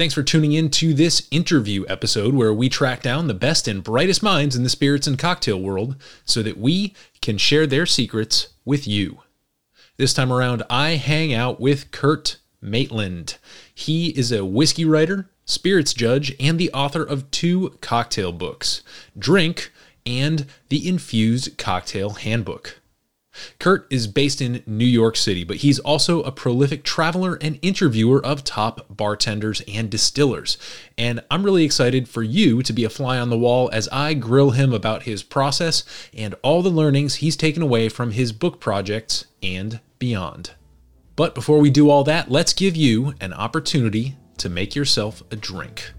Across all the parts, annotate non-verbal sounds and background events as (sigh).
Thanks for tuning in to this interview episode where we track down the best and brightest minds in the spirits and cocktail world so that we can share their secrets with you. This time around, I hang out with Kurt Maitland. He is a whiskey writer, spirits judge, and the author of two cocktail books Drink and The Infused Cocktail Handbook. Kurt is based in New York City, but he's also a prolific traveler and interviewer of top bartenders and distillers. And I'm really excited for you to be a fly on the wall as I grill him about his process and all the learnings he's taken away from his book projects and beyond. But before we do all that, let's give you an opportunity to make yourself a drink.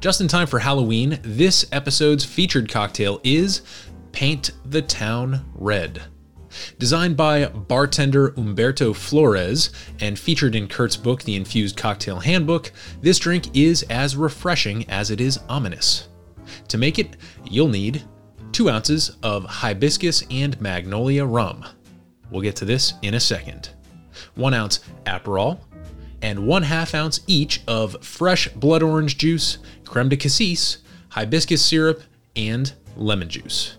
Just in time for Halloween, this episode's featured cocktail is Paint the Town Red. Designed by bartender Umberto Flores and featured in Kurt's book, The Infused Cocktail Handbook, this drink is as refreshing as it is ominous. To make it, you'll need 2 ounces of hibiscus and magnolia rum. We'll get to this in a second. 1 ounce Aperol, and 1 half ounce each of fresh blood orange juice, creme de cassis, hibiscus syrup, and lemon juice.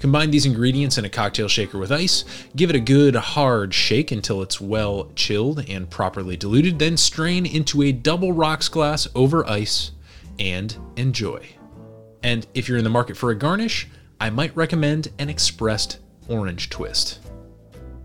Combine these ingredients in a cocktail shaker with ice, give it a good hard shake until it's well chilled and properly diluted, then strain into a double rocks glass over ice and enjoy. And if you're in the market for a garnish, I might recommend an expressed orange twist.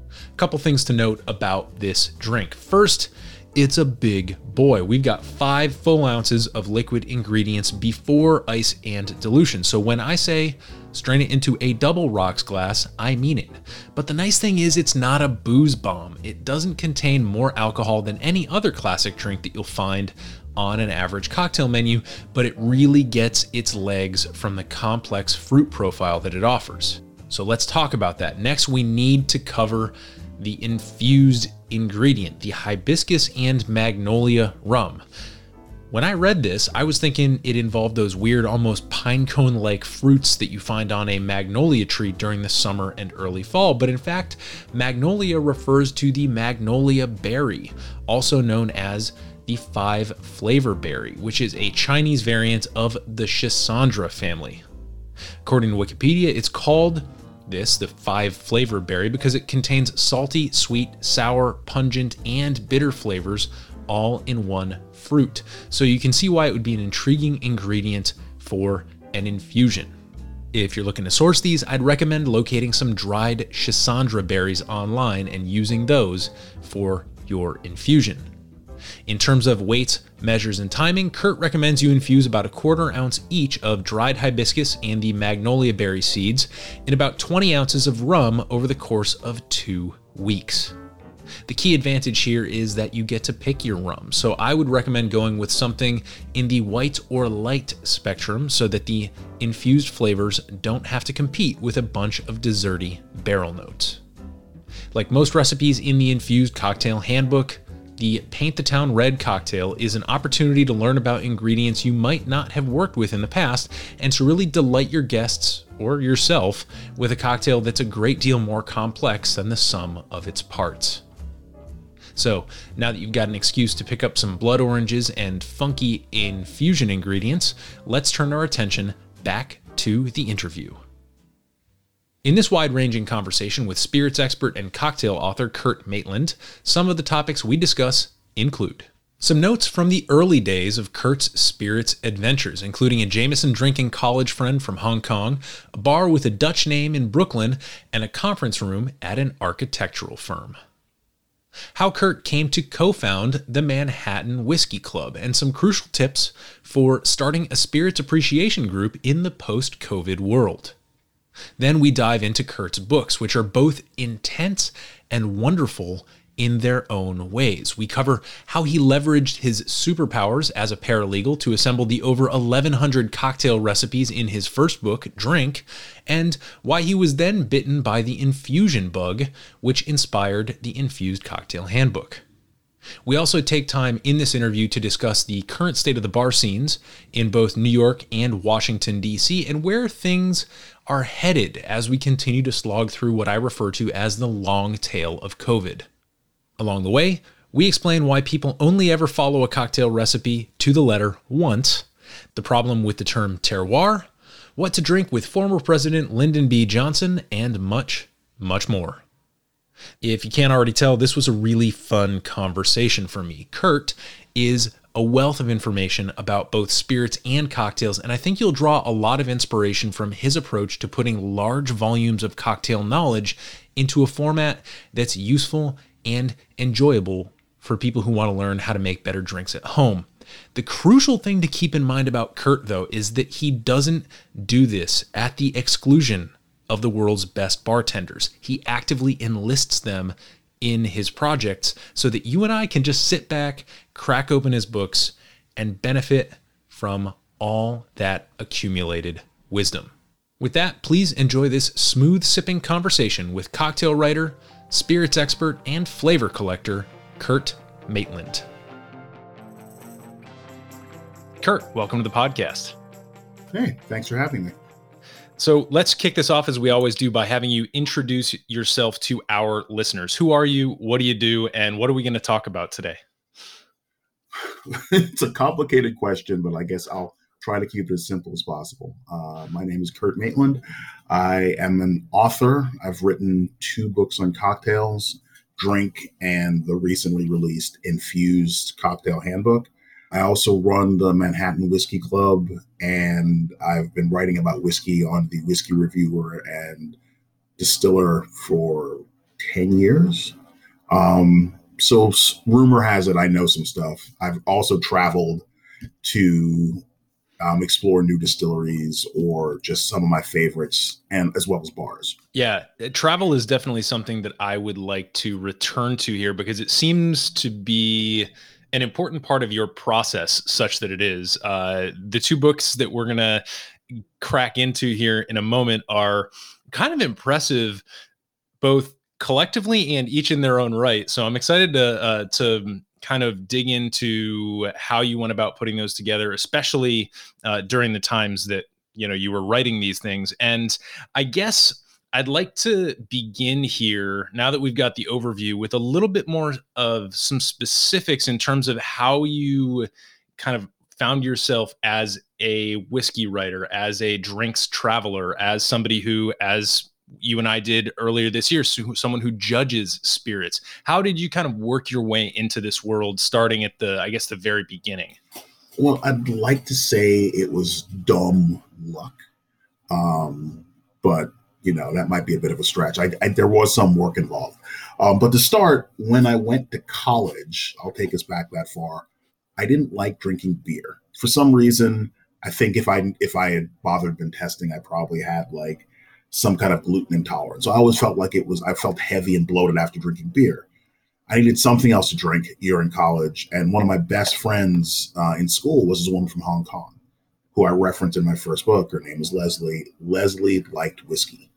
A couple things to note about this drink. First, it's a big boy. We've got five full ounces of liquid ingredients before ice and dilution. So when I say strain it into a double rocks glass, I mean it. But the nice thing is, it's not a booze bomb. It doesn't contain more alcohol than any other classic drink that you'll find on an average cocktail menu, but it really gets its legs from the complex fruit profile that it offers. So let's talk about that. Next, we need to cover the infused ingredient, the hibiscus and magnolia rum. When I read this, I was thinking it involved those weird, almost pine cone like fruits that you find on a magnolia tree during the summer and early fall, but in fact, magnolia refers to the magnolia berry, also known as the five flavor berry, which is a Chinese variant of the Schisandra family. According to Wikipedia, it's called this, the five flavor berry, because it contains salty, sweet, sour, pungent, and bitter flavors all in one fruit. So you can see why it would be an intriguing ingredient for an infusion. If you're looking to source these, I'd recommend locating some dried Schisandra berries online and using those for your infusion. In terms of weights, measures, and timing, Kurt recommends you infuse about a quarter ounce each of dried hibiscus and the magnolia berry seeds in about 20 ounces of rum over the course of two weeks. The key advantage here is that you get to pick your rum, so I would recommend going with something in the white or light spectrum so that the infused flavors don't have to compete with a bunch of desserty barrel notes. Like most recipes in the Infused Cocktail Handbook, the Paint the Town Red cocktail is an opportunity to learn about ingredients you might not have worked with in the past and to really delight your guests or yourself with a cocktail that's a great deal more complex than the sum of its parts. So, now that you've got an excuse to pick up some blood oranges and funky infusion ingredients, let's turn our attention back to the interview. In this wide ranging conversation with spirits expert and cocktail author Kurt Maitland, some of the topics we discuss include some notes from the early days of Kurt's spirits adventures, including a Jameson drinking college friend from Hong Kong, a bar with a Dutch name in Brooklyn, and a conference room at an architectural firm. How Kurt came to co found the Manhattan Whiskey Club, and some crucial tips for starting a spirits appreciation group in the post COVID world. Then we dive into Kurt's books, which are both intense and wonderful in their own ways. We cover how he leveraged his superpowers as a paralegal to assemble the over 1,100 cocktail recipes in his first book, Drink, and why he was then bitten by the infusion bug, which inspired the Infused Cocktail Handbook. We also take time in this interview to discuss the current state of the bar scenes in both New York and Washington, D.C., and where things are headed as we continue to slog through what I refer to as the long tail of COVID. Along the way, we explain why people only ever follow a cocktail recipe to the letter once, the problem with the term terroir, what to drink with former President Lyndon B. Johnson, and much, much more. If you can't already tell, this was a really fun conversation for me. Kurt is a wealth of information about both spirits and cocktails, and I think you'll draw a lot of inspiration from his approach to putting large volumes of cocktail knowledge into a format that's useful and enjoyable for people who want to learn how to make better drinks at home. The crucial thing to keep in mind about Kurt, though, is that he doesn't do this at the exclusion of the world's best bartenders. He actively enlists them in his projects so that you and I can just sit back, crack open his books, and benefit from all that accumulated wisdom. With that, please enjoy this smooth sipping conversation with cocktail writer, spirits expert, and flavor collector, Kurt Maitland. Kurt, welcome to the podcast. Hey, thanks for having me. So let's kick this off as we always do by having you introduce yourself to our listeners. Who are you? What do you do? And what are we going to talk about today? (laughs) it's a complicated question, but I guess I'll try to keep it as simple as possible. Uh, my name is Kurt Maitland. I am an author. I've written two books on cocktails, Drink, and the recently released Infused Cocktail Handbook. I also run the Manhattan Whiskey Club, and I've been writing about whiskey on the Whiskey Reviewer and Distiller for 10 years. Um, so, rumor has it I know some stuff. I've also traveled to um, explore new distilleries or just some of my favorites, and as well as bars. Yeah, uh, travel is definitely something that I would like to return to here because it seems to be an important part of your process, such that it is. Uh, the two books that we're gonna crack into here in a moment are kind of impressive, both collectively and each in their own right. So I'm excited to uh, to kind of dig into how you went about putting those together, especially uh, during the times that you know you were writing these things. And I guess I'd like to begin here now that we've got the overview with a little bit more of some specifics in terms of how you kind of found yourself as a whiskey writer, as a drinks traveler, as somebody who, as you and I did earlier this year, so someone who judges spirits. How did you kind of work your way into this world starting at the, I guess, the very beginning? Well, I'd like to say it was dumb luck. Um, but you know that might be a bit of a stretch. I, I there was some work involved, um, but to start, when I went to college, I'll take us back that far. I didn't like drinking beer for some reason. I think if I if I had bothered been testing, I probably had like some kind of gluten intolerance. So I always felt like it was I felt heavy and bloated after drinking beer. I needed something else to drink here in college, and one of my best friends uh, in school was this woman from Hong Kong, who I referenced in my first book. Her name was Leslie. Leslie liked whiskey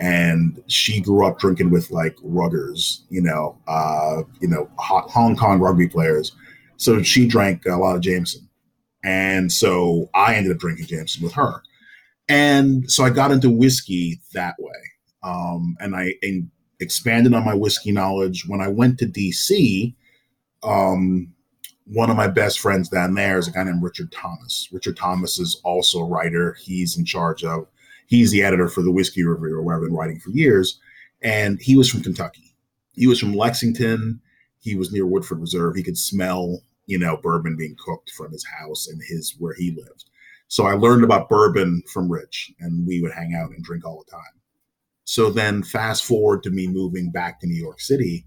and she grew up drinking with like ruggers, you know, uh, you know, Hong Kong rugby players. So she drank a lot of Jameson, and so I ended up drinking Jameson with her, and so I got into whiskey that way, um, and I and expanded on my whiskey knowledge when I went to DC. Um, one of my best friends down there is a guy named Richard Thomas. Richard Thomas is also a writer. He's in charge of he's the editor for the Whiskey Review, where I've been writing for years. And he was from Kentucky. He was from Lexington. He was near Woodford Reserve. He could smell, you know, bourbon being cooked from his house and his where he lived. So I learned about bourbon from Rich, and we would hang out and drink all the time. So then, fast forward to me moving back to New York City,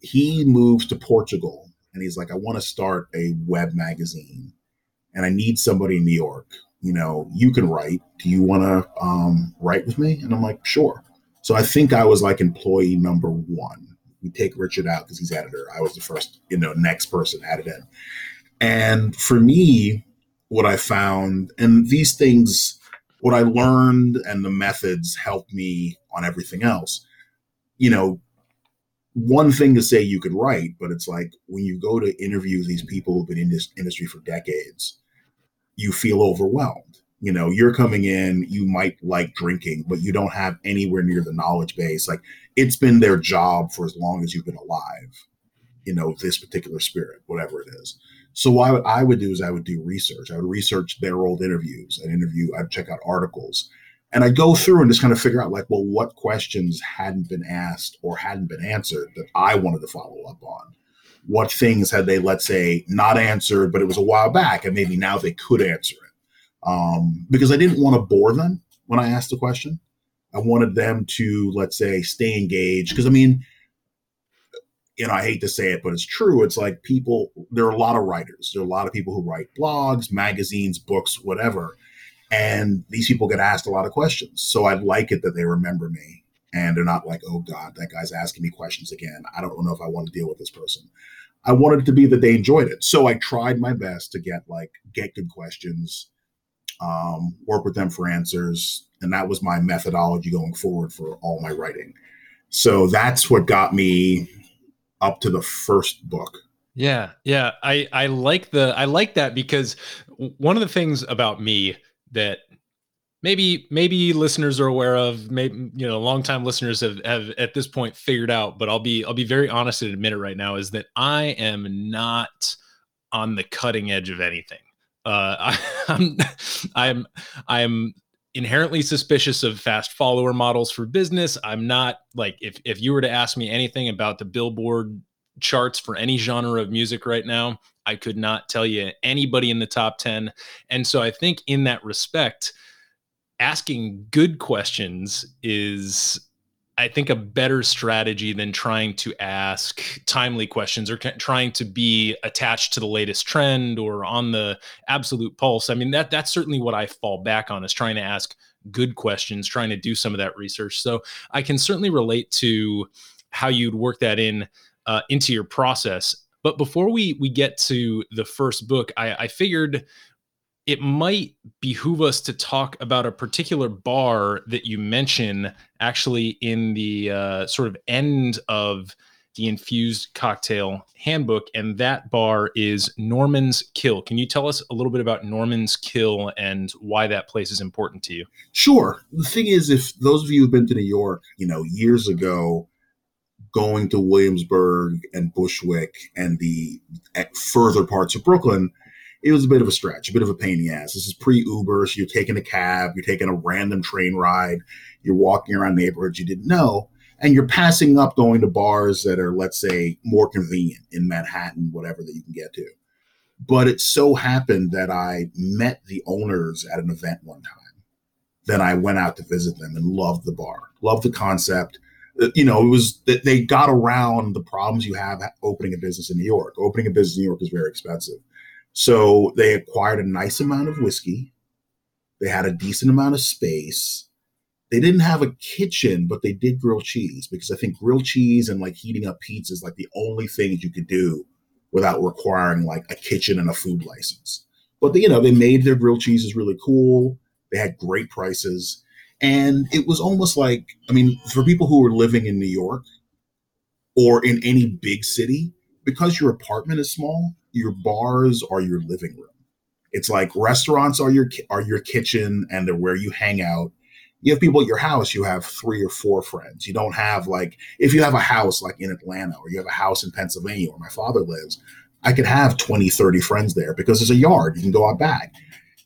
he moves to Portugal, and he's like, "I want to start a web magazine, and I need somebody in New York you know, you can write. Do you want to um, write with me? And I'm like, sure. So I think I was like employee number one. We take Richard out because he's editor. I was the first, you know, next person added in. And for me, what I found, and these things, what I learned and the methods helped me on everything else. You know, one thing to say you could write, but it's like when you go to interview these people who've been in this industry for decades, you feel overwhelmed. You know, you're coming in, you might like drinking, but you don't have anywhere near the knowledge base. Like it's been their job for as long as you've been alive, you know, this particular spirit, whatever it is. So what I would do is I would do research. I would research their old interviews. I'd interview, I'd check out articles. And I'd go through and just kind of figure out like, well, what questions hadn't been asked or hadn't been answered that I wanted to follow up on. What things had they, let's say, not answered, but it was a while back, and maybe now they could answer it. Um, because I didn't want to bore them when I asked the question. I wanted them to, let's say, stay engaged. Because I mean, you know, I hate to say it, but it's true. It's like people, there are a lot of writers. There are a lot of people who write blogs, magazines, books, whatever. And these people get asked a lot of questions. So I'd like it that they remember me and they're not like, oh God, that guy's asking me questions again. I don't know if I want to deal with this person. I wanted it to be that they enjoyed it. So I tried my best to get like, get good questions, um, work with them for answers. And that was my methodology going forward for all my writing. So that's what got me up to the first book. Yeah, yeah, I I like the I like that because one of the things about me that maybe maybe listeners are aware of, maybe you know, longtime listeners have have at this point figured out, but I'll be I'll be very honest and admit it right now is that I am not on the cutting edge of anything. Uh, I, (laughs) I'm I'm I'm inherently suspicious of fast follower models for business. I'm not like if if you were to ask me anything about the Billboard charts for any genre of music right now, I could not tell you anybody in the top 10. And so I think in that respect, asking good questions is I think a better strategy than trying to ask timely questions or trying to be attached to the latest trend or on the absolute pulse. I mean that that's certainly what I fall back on is trying to ask good questions, trying to do some of that research. So I can certainly relate to how you'd work that in uh, into your process. But before we we get to the first book, I, I figured it might behoove us to talk about a particular bar that you mention actually in the uh, sort of end of the infused cocktail handbook and that bar is Noorman's Kil. Can you tell us a little bit about Noorman's Kil and why that place is important to you? Sure. The thing is if those of you who've been to new york you know years ago going to williamsburg and bushwick and the further parts of brooklyn it was a bit of a stretch, a bit of a pain in the ass. This is pre Uber, so you're taking a cab, you're taking a random train ride, you're walking around neighborhoods you didn't know, and you're passing up going to bars that are, let's say, more convenient in Manhattan, whatever that you can get to. But it so happened that I met the owners at an event one time. Then I went out to visit them and loved the bar, loved the concept. Uh, you know, it was that they got around the problems you have opening a business in New York. Opening a business in New York is very expensive so they acquired a nice amount of whiskey. They had a decent amount of space. They didn't have a kitchen, but they did grill cheese because I think grilled cheese and like heating up pizza is like the only things you could do without requiring like a kitchen and a food license. But they, you know, they made their grilled cheeses really cool. They had great prices. And it was almost like, I mean, for people who were living in New York or in any big city, because your apartment is small, your bars are your living room. It's like restaurants are your are your kitchen and they're where you hang out. You have people at your house, you have three or four friends. You don't have like if you have a house like in Atlanta or you have a house in Pennsylvania where my father lives, I could have 20, 30 friends there because there's a yard. You can go out back.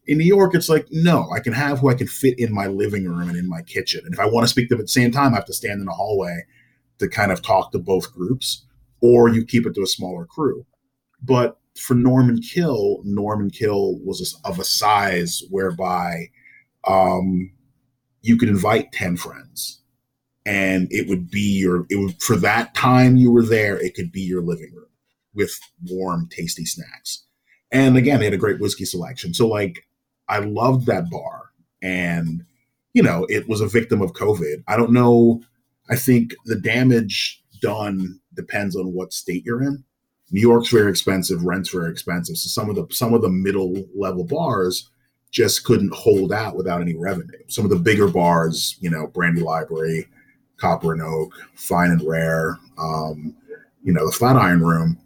In New York, it's like, no, I can have who I can fit in my living room and in my kitchen. And if I want to speak to them at the same time, I have to stand in the hallway to kind of talk to both groups or you keep it to a smaller crew. But for Noorman Kil, Noorman Kil was of a size whereby um, you could invite 10 friends and it would be your, it would, for that time you were there, it could be your living room with warm, tasty snacks. And again, they had a great whiskey selection. So, like, I loved that bar. And, you know, it was a victim of COVID. I don't know. I think the damage done depends on what state you're in. New York's very expensive, rent's very expensive. So some of the some of the middle level bars just couldn't hold out without any revenue. Some of the bigger bars, you know, Brandy Library, Copper and Oak, Fine and Rare, um, you know, the Flatiron Room,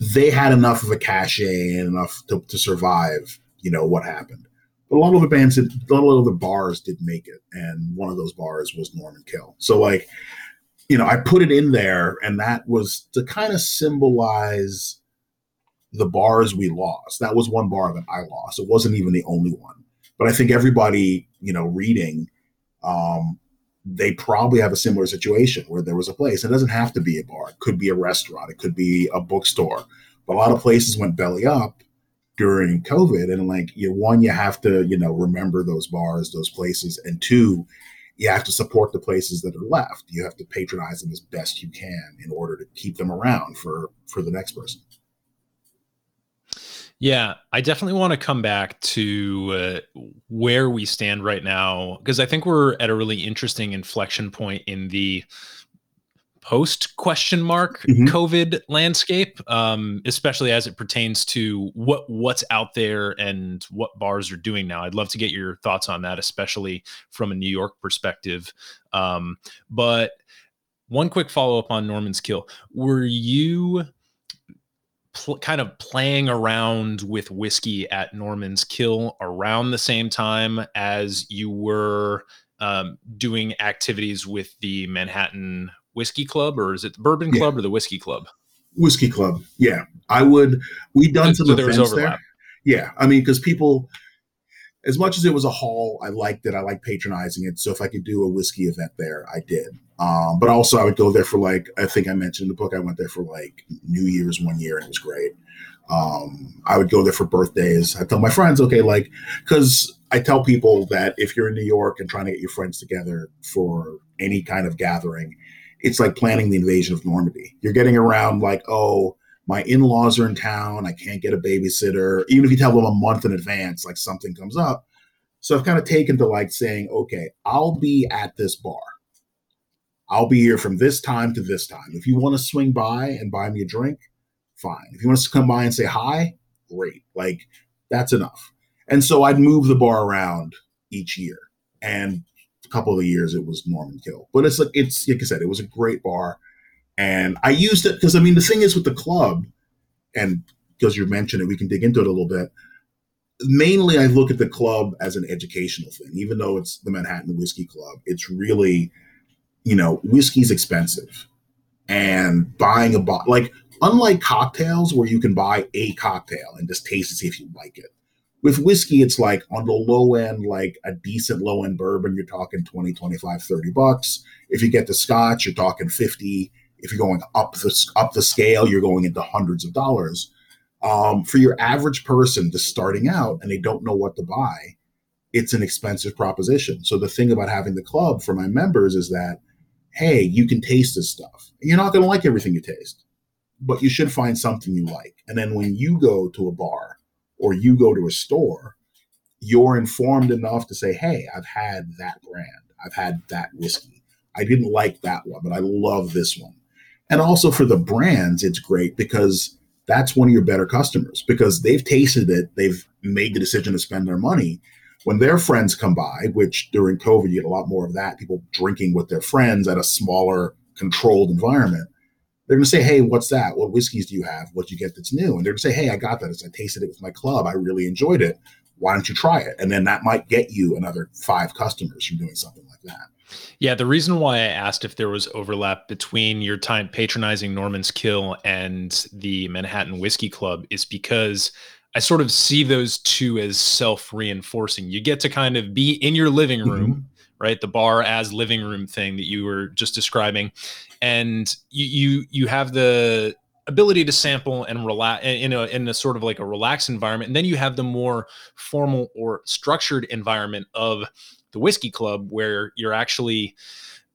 they had enough of a cachet and enough to, to survive, you know, what happened. But a lot of the bands, did, a lot of the bars did make it, and one of those bars was Noorman Kil. So like, you know, I put it in there, and that was to kind of symbolize the bars we lost. That was one bar that I lost. It wasn't even the only one. But I think everybody, you know, reading, um, they probably have a similar situation where there was a place. It doesn't have to be a bar. It could be a restaurant. It could be a bookstore. But a lot of places went belly up during COVID. And like you one, you have to, you know, remember those bars, those places. And two, you have to support the places that are left. You have to patronize them as best you can in order to keep them around for for the next person. Yeah, I definitely want to come back to uh, where we stand right now because I think we're at a really interesting inflection point in the post question mark mm-hmm. COVID landscape, um, especially as it pertains to what what's out there and what bars are doing now. I'd love to get your thoughts on that, especially from a New York perspective. Um, but one quick follow up on Noorman's Kil: Were you pl- kind of playing around with whiskey at Noorman's Kil around the same time as you were um, doing activities with the Manhattan Whiskey Club, or is it the Bourbon Club yeah. or the Whiskey Club? Whiskey Club. Yeah, I would. We done some so events there. Yeah, I mean, because people, as much as it was a hall, I liked it. I like patronizing it. So if I could do a whiskey event there, I did. Um, but also, I would go there for like I think I mentioned in the book. I went there for like New Year's one year, and it was great. Um, I would go there for birthdays. I tell my friends, okay, like because I tell people that if you're in New York and trying to get your friends together for any kind of gathering, it's like planning the invasion of Normandy. You're getting around like, oh, my in-laws are in town. I can't get a babysitter. Even if you tell them a month in advance, like something comes up. So I've kind of taken to like saying, okay, I'll be at this bar I'll be here from this time to this time. If you want to swing by and buy me a drink, fine. If you want to come by and say hi, great. Like that's enough. And so I'd move the bar around each year. And couple of years it was Noorman Kil. But it's like it's like I said, it was a great bar. And I used it because I mean the thing is with the club, and because you mentioned it, we can dig into it a little bit. Mainly I look at the club as an educational thing, even though it's the Manhattan Whiskey Club. It's really you know, whiskey's expensive and buying a bottle, like, unlike cocktails where you can buy a cocktail and just taste to see if you like it. With whiskey, it's like on the low end, like a decent low end bourbon, you're talking 20, 25, 30 bucks. If you get the scotch, you're talking 50. If you're going up the up the scale, you're going into hundreds of dollars. Um, for your average person just starting out and they don't know what to buy, it's an expensive proposition. So the thing about having the club for my members is that hey, you can taste this stuff. You're not going to like everything you taste, but you should find something you like. And then when you go to a bar or you go to a store, you're informed enough to say, hey, I've had that brand, I've had that whiskey. I didn't like that one, but I love this one. And also for the brands, it's great because that's one of your better customers because they've tasted it, they've made the decision to spend their money when their friends come by, which during COVID you get a lot more of that, people drinking with their friends at a smaller, controlled environment. They're going to say, "Hey, what's that? What whiskeys do you have? What'd you get that's new?" And they're going to say, "Hey, I got that. I tasted it with my club. I really enjoyed it. Why don't you try it?" And then that might get you another five customers from doing something like that. Yeah, the reason why I asked if there was overlap between your time patronizing Noorman's Kil and the Manhattan Whiskey Club is because I sort of see those two as self reinforcing. You get to kind of be in your living mm-hmm. room, mm-hmm. right? The bar as living room thing that you were just describing, and you you you have the ability to sample and relax in a in a sort of like a relaxed environment, and then you have the more formal or structured environment of the whiskey club where you're actually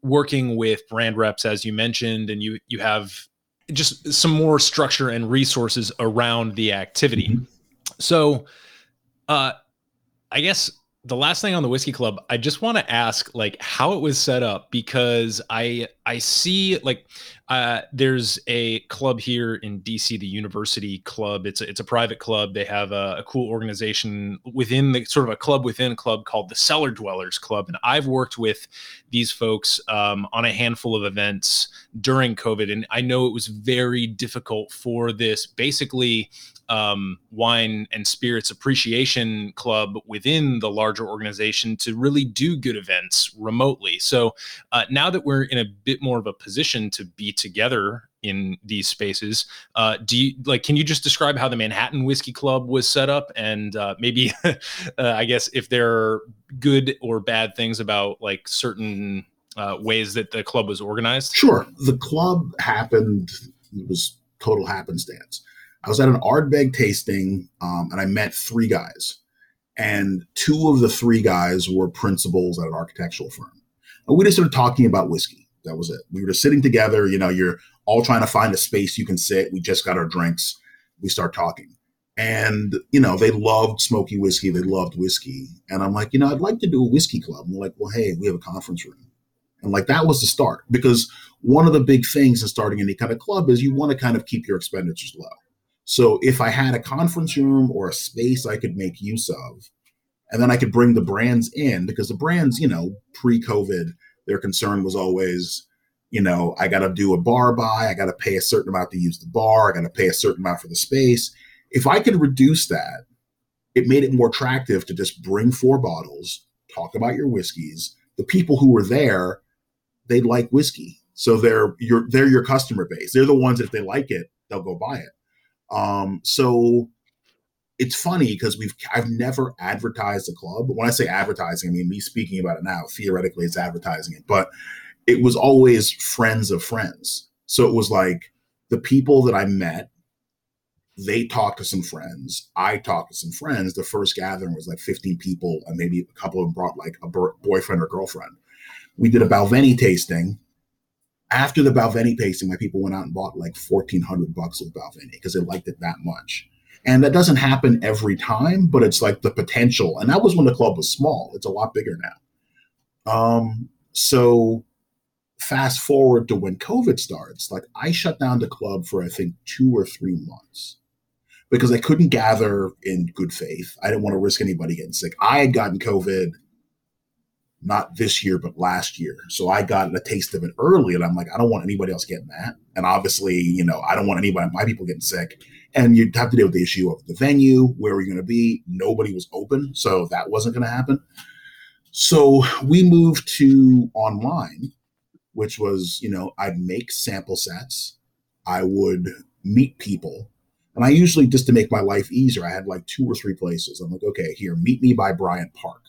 working with brand reps as you mentioned and you you have just some more structure and resources around the activity. Mm-hmm so, uh, I guess the last thing on the whiskey club, I just want to ask like how it was set up because I I see like uh, there's a club here in DC, the University Club. It's a, it's a private club. They have a, a, cool organization within the sort of a club within a club called the Cellar Dwellers Club. And I've worked with these folks um, on a handful of events during COVID, and I know it was very difficult for this basically um, wine and spirits appreciation club within the larger organization to really do good events remotely. So uh, now that we're in a bit more of a position to be together in these spaces, uh, do you like? Can you just describe how the Manhattan Whiskey Club was set up, and uh, maybe, (laughs) uh, I guess, if there are good or bad things about like certain uh, ways that the club was organized? Sure. The club happened. It was total happenstance I was at an Ardbeg tasting um, and I met three guys. And two of the three guys were principals at an architectural firm. And we just started talking about whiskey. That was it. We were just sitting together. You know, you're all trying to find a space you can sit. We just got our drinks. We start talking. And, you know, they loved smoky whiskey. They loved whiskey. And I'm like, you know, I'd like to do a whiskey club. And they're like, well, hey, we have a conference room. And like that was the start because one of the big things in starting any kind of club is you want to kind of keep your expenditures low. So if I had a conference room or a space I could make use of, and then I could bring the brands in because the brands, you know, pre COVID, their concern was always, you know, I got to do a bar buy, I got to pay a certain amount to use the bar, I got to pay a certain amount for the space. If I could reduce that, it made it more attractive to just bring four bottles, talk about your whiskeys. The people who were there, they like whiskey. So they're your they're your customer base. They're the ones if they like it, they'll go buy it. Um, so it's funny because we've I've never advertised a club. When I say advertising, I mean me speaking about it now. Theoretically, it's advertising it, but it was always friends of friends. So it was like the people that I met, they talked to some friends. I talked to some friends. The first gathering was like 15 people, and maybe a couple of them brought like a boyfriend or girlfriend. We did a Balvenie tasting after the Balvenie tasting, my people went out and bought like fourteen hundred bucks of Balvenie because they liked it that much. And that doesn't happen every time, but it's like the potential. And that was when the club was small. It's a lot bigger now. Um, so fast forward to when COVID starts, like I shut down the club for I think two or three months because I couldn't gather in good faith. I didn't want to risk anybody getting sick. I had gotten COVID not this year, but last year. So I got a taste of it early, and I'm like, I don't want anybody else getting that. And obviously, you know, I don't want anybody, my people getting sick. And you'd have to deal with the issue of the venue, where we're going to be. Nobody was open, so that wasn't going to happen. So we moved to online, which was, you know, I'd make sample sets, I would meet people. And I usually, just to make my life easier, I had like two or three places. I'm like, okay, here, meet me by Bryant Park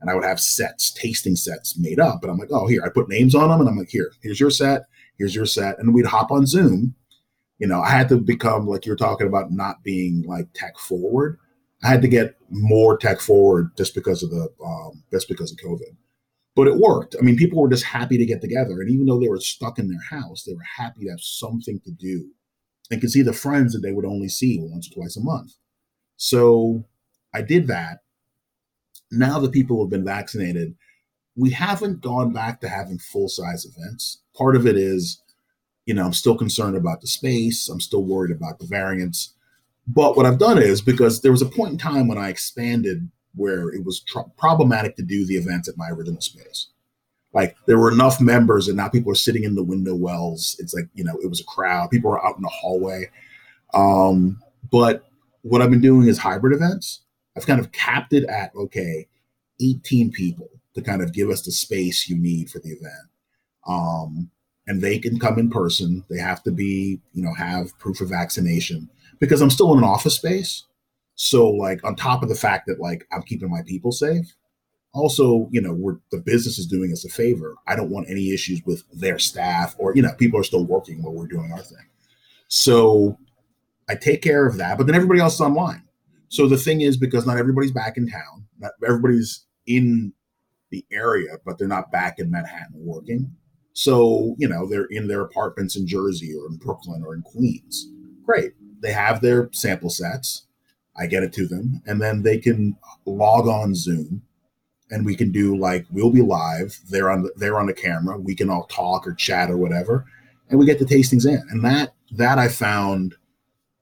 and I would have sets, tasting sets made up. And I'm like, oh, here, I put names on them, and I'm like, here, here's your set, here's your set, and we'd hop on Zoom. You know, I had to become like you're talking about not being like tech forward. I had to get more tech forward just because of the um, just because of COVID. But it worked. I mean, people were just happy to get together, and even though they were stuck in their house, they were happy to have something to do and could see the friends that they would only see once or twice a month. So I did that now that people have been vaccinated, we haven't gone back to having full size events. Part of it is, you know, I'm still concerned about the space. I'm still worried about the variants. But what I've done is because there was a point in time when I expanded where it was tr- problematic to do the events at my original space. Like there were enough members, and now people are sitting in the window wells. It's like you know, it was a crowd. People are out in the hallway. Um, but what I've been doing is hybrid events. I've kind of capped it at okay, 18 people to kind of give us the space you need for the event. Um, and they can come in person. They have to be, you know, have proof of vaccination because I'm still in an office space. So, like, on top of the fact that like I'm keeping my people safe, also, you know, we're the business is doing us a favor. I don't want any issues with their staff or you know, people are still working while we're doing our thing. So, I take care of that, but then everybody else is online. So the thing is, because not everybody's back in town, not everybody's in the area, but they're not back in Manhattan working. So, you know, they're in their apartments in Jersey or in Brooklyn or in Queens. Great. They have their sample sets. I get it to them. And then they can log on Zoom and we can do like we'll be live. They're on the, they're on the camera. We can all talk or chat or whatever, and we get the tastings in. And that that I found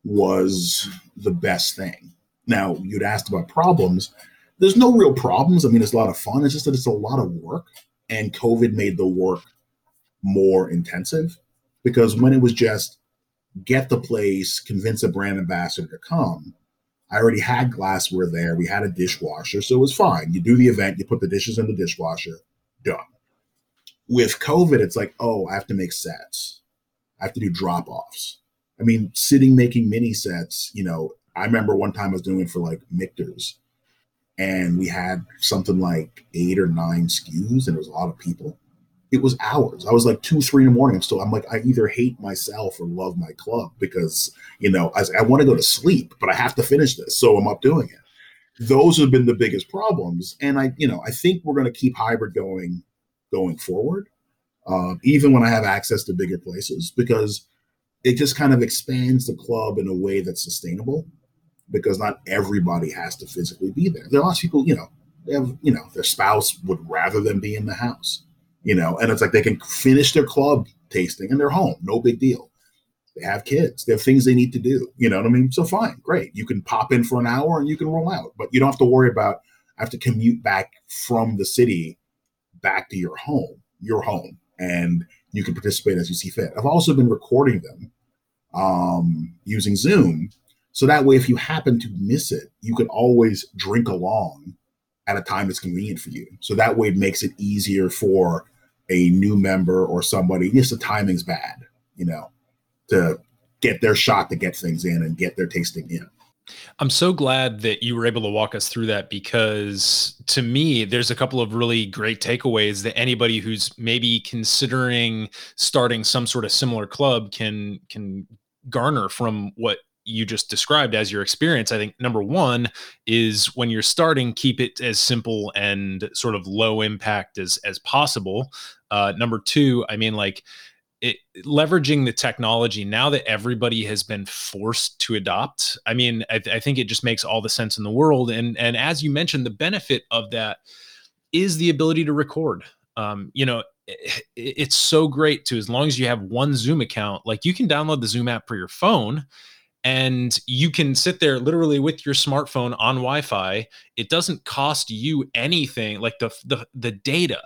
was the best thing. Now you'd asked about problems. There's no real problems. I mean, it's a lot of fun. It's just that it's a lot of work, and COVID made the work more intensive because when it was just get the place, convince a brand ambassador to come. I already had glassware there. We had a dishwasher, so it was fine. You do the event, you put the dishes in the dishwasher, done. With COVID, it's like, oh, I have to make sets. I have to do drop offs. I mean, sitting making mini sets, you know, I remember one time I was doing it for like Michter's and we had something like eight or nine SKUs and it was a lot of people it was hours. I was like two, three in the morning. I'm still, I'm like, I either hate myself or love my club because, you know, I, I want to go to sleep, but I have to finish this. So I'm up doing it. Those have been the biggest problems. And I, you know, I think we're going to keep hybrid going, going forward, uh, even when I have access to bigger places, because it just kind of expands the club in a way that's sustainable because not everybody has to physically be there. There are lots of people, you know, they have, you know, their spouse would rather them be in the house you know, and it's like they can finish their club tasting and they're home, no big deal. They have kids, they have things they need to do, you know what I mean? So fine, great. You can pop in for an hour and you can roll out, but you don't have to worry about I have to commute back from the city back to your home, your home, and you can participate as you see fit. I've also been recording them um, using Zoom. So that way, if you happen to miss it, you can always drink along at a time that's convenient for you. So that way, it makes it easier for a new member or somebody, just the timing's bad, you know, to get their shot to get things in and get their tasting in. I'm so glad that you were able to walk us through that because to me, there's a couple of really great takeaways that anybody who's maybe considering starting some sort of similar club can can garner from what you just described as your experience, I think number one is when you're starting, keep it as simple and sort of low impact as as possible. Uh, number two, I mean, like it, leveraging the technology now that everybody has been forced to adopt. I mean, I, I think it just makes all the sense in the world. And and as you mentioned, the benefit of that is the ability to record. Um, you know, it's so great to as long as you have one Zoom account, like you can download the Zoom app for your phone and you can sit there literally with your smartphone on Wi-Fi. It doesn't cost you anything like the the the data.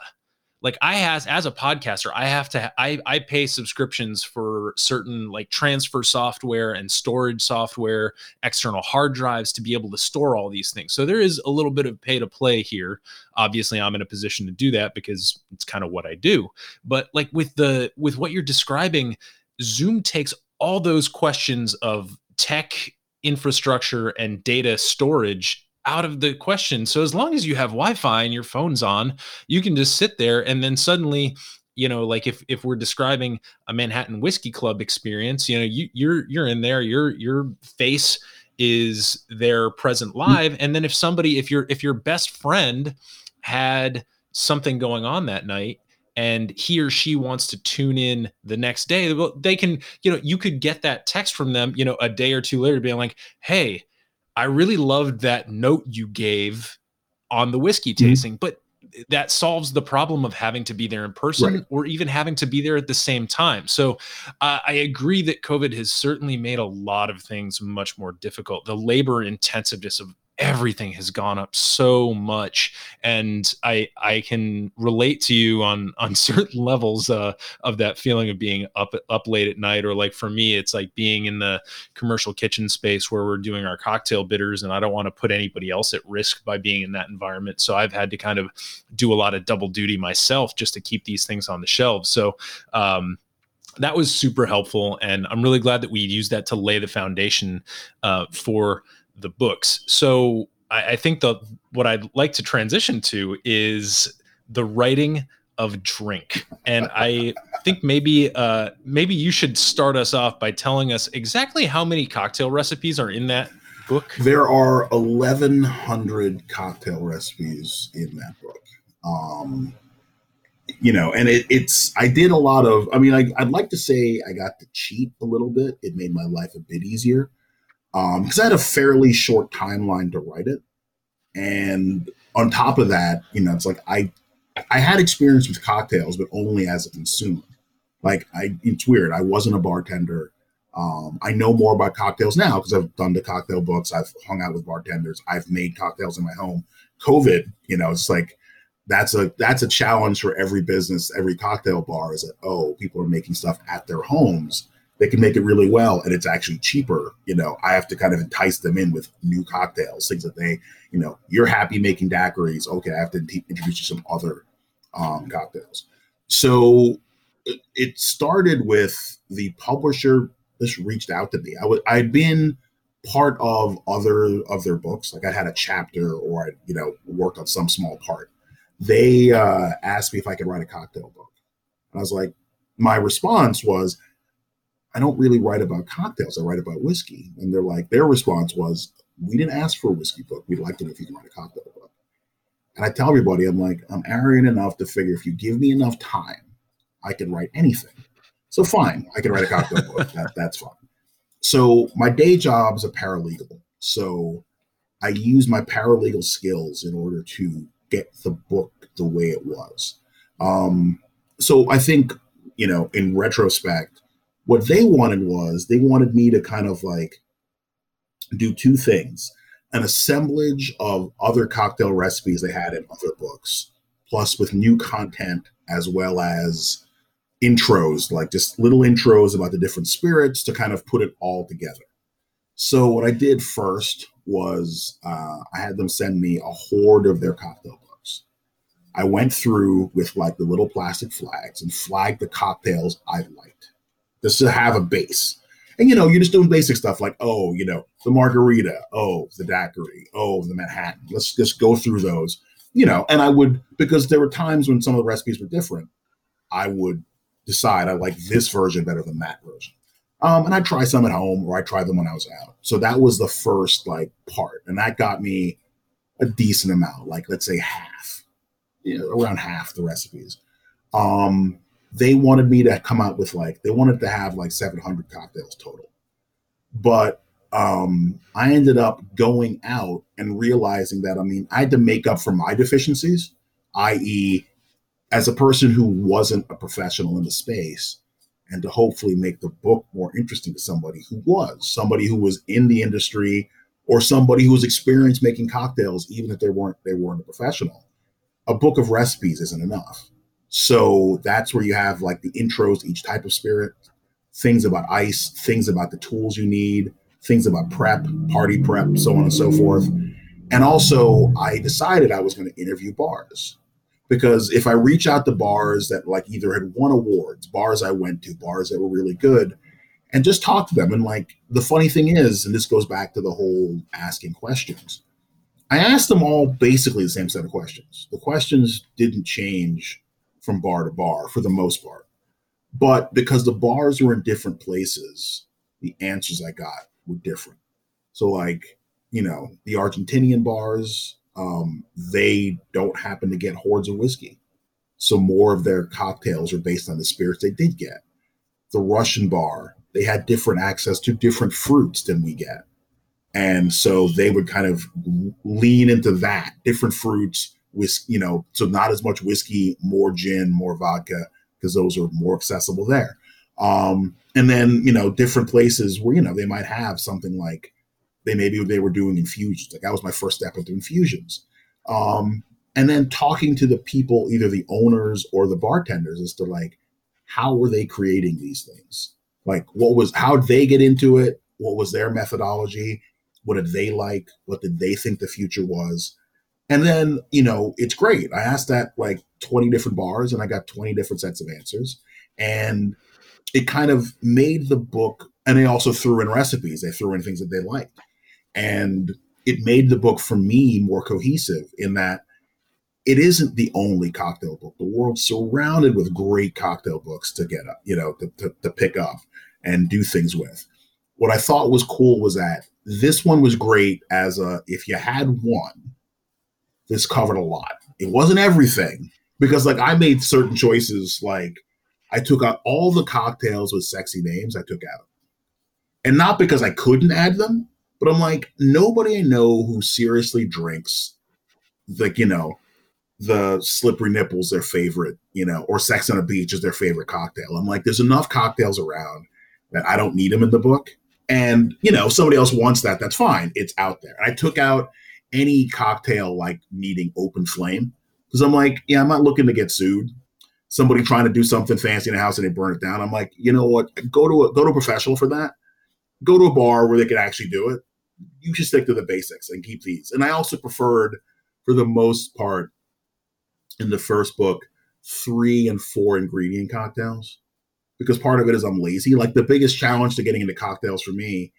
Like I has as a podcaster, I have to I I pay subscriptions for certain like transfer software and storage software, external hard drives to be able to store all these things. So there is a little bit of pay to play here. Obviously, I'm in a position to do that because it's kind of what I do. But like with the with what you're describing, Zoom takes all those questions of tech infrastructure and data storage out of the question. So as long as you have Wi-Fi and your phone's on, you can just sit there and then suddenly you know like if if we're describing a manhattan whiskey club experience you know you you're you're in there your your face is there present hmm. live and then if somebody if your if your best friend had something going on that night and he or she wants to tune in the next day Well, they can you know you could get that text from them you know a day or two later being like hey i really loved that note you gave on the whiskey mm-hmm. tasting but that solves the problem of having to be there in person right. or even having to be there at the same time. So uh, I agree that COVID has certainly made a lot of things much more difficult. The labor intensiveness of everything has gone up so much and i i can relate to you on (laughs) on certain levels uh, of that feeling of being up up late at night or like for me it's like being in the commercial kitchen space where we're doing our cocktail bitters and i don't want to put anybody else at risk by being in that environment. So i've had to kind of do a lot of double duty myself just to keep these things on the shelves. So um that was super helpful and i'm really glad that we used that to lay the foundation uh, for the books. So I, I think the what I'd like to transition to is the writing of drink. And i (laughs) think maybe uh maybe you should start us off by telling us exactly how many cocktail recipes are in that book. There are 1100 cocktail recipes in that book. Um you know and it, it's i did a lot of i mean I, i'd like to say i got to cheat a little bit. It made my life a bit easier because um, I had a fairly short timeline to write it, and on top of that, you know, it's like I I had experience with cocktails, but only as a consumer. Like I, it's weird. I wasn't a bartender. Um, I know more about cocktails now because I've done the cocktail books. I've hung out with bartenders. I've made cocktails in my home. COVID, you know, it's like that's a that's a challenge for every business, every cocktail bar. Is that oh, people are making stuff at their homes. They can make it really well, and it's actually cheaper. You know, I have to kind of entice them in with new cocktails, things that they, you know, you're happy making daiquiris. Okay, I have to introduce you some other um, cocktails. So it started with the publisher just reached out to me. I was I'd been part of other of their books, like I had a chapter or I you know worked on some small part. They uh, asked me if I could write a cocktail book, and I was like, my response was, I don't really write about cocktails. I write about whiskey. And they're like, their response was, we didn't ask for a whiskey book. We'd like to know if you can write a cocktail book. And I tell everybody, I'm like, I'm arrogant enough to figure if you give me enough time, I can write anything. So fine, I can write a cocktail book. That, that's fine. So my day job is a paralegal. So I use my paralegal skills in order to get the book the way it was. Um, so I think, you know, in retrospect, what they wanted was they wanted me to kind of like do two things an assemblage of other cocktail recipes they had in other books, plus with new content as well as intros, like just little intros about the different spirits to kind of put it all together. So what I did first was uh, I had them send me a horde of their cocktail books. I went through with like the little plastic flags and flagged the cocktails I liked, just to have a base. And you know, you're just doing basic stuff like, oh, you know, the margarita, oh, the daiquiri, oh, the Manhattan. Let's just go through those, you know. And I would because there were times when some of the recipes were different. I would decide I like this version better than that version. Um, and I try some at home or I tried them when I was out. So that was the first like part. And that got me a decent amount, like let's say half, you know, around half the recipes. Um, they wanted me to come out with like, they wanted to have like 700 cocktails total. But um, I ended up going out and realizing that, I mean, I had to make up for my deficiencies, i.e., as a person who wasn't a professional in the space and to hopefully make the book more interesting to somebody who was somebody who was in the industry or somebody who was experienced making cocktails even if they weren't they weren't a professional a book of recipes isn't enough so that's where you have like the intros to each type of spirit things about ice things about the tools you need things about prep party prep so on and so forth and also i decided i was going to interview bars because if I reach out to bars that like either had won awards, bars I went to, bars that were really good, and just talk to them. And like the funny thing is, and this goes back to the whole asking questions. I asked them all basically the same set of questions. The questions didn't change from bar to bar for the most part. But because the bars were in different places, the answers I got were different. So, like, you know, the Argentinian bars, um, they don't happen to get hordes of whiskey. So more of their cocktails are based on the spirits they did get. The Russian bar, they had different access to different fruits than we get. And so they would kind of lean into that different fruits, with you know, so not as much whiskey, more gin, more vodka, because those are more accessible there. Um, and then, you know, different places where, you know, they might have something like they maybe they were doing infusions. Like that was my first step into infusions. Um, and then talking to the people, either the owners or the bartenders, as to like how were they creating these things? Like what was how did they get into it? What was their methodology? What did they like? What did they think the future was? And then, you know, it's great. I asked that like 20 different bars and I got 20 different sets of answers. And it kind of made the book, and they also threw in recipes. They threw in things that they liked. And it made the book for me more cohesive in that it isn't the only cocktail book. The world's surrounded with great cocktail books to get up, you know, to, to, to pick up and do things with. What I thought was cool was that this one was great as a if you had one, this covered a lot. It wasn't everything because like I made certain choices like I took out all the cocktails with sexy names I took out. And not because I couldn't add them, but I'm like, nobody I know who seriously drinks like you know the slippery nipples their favorite you know or sex on a beach is their favorite cocktail i'm like there's enough cocktails around that i don't need them in the book and you know if somebody else wants that that's fine it's out there and i took out any cocktail like needing open flame. Because i'm like yeah i'm not looking to get sued. Somebody trying to do something fancy in a house and they burn it down. I'm like you know what? Go to a go to a professional for that. Go to a bar where they can actually do it. You should stick to the basics and keep these. And i also preferred for the most part in the first book three and four ingredient cocktails. Because part of it is I'm lazy. Like the biggest challenge to getting into cocktails for me,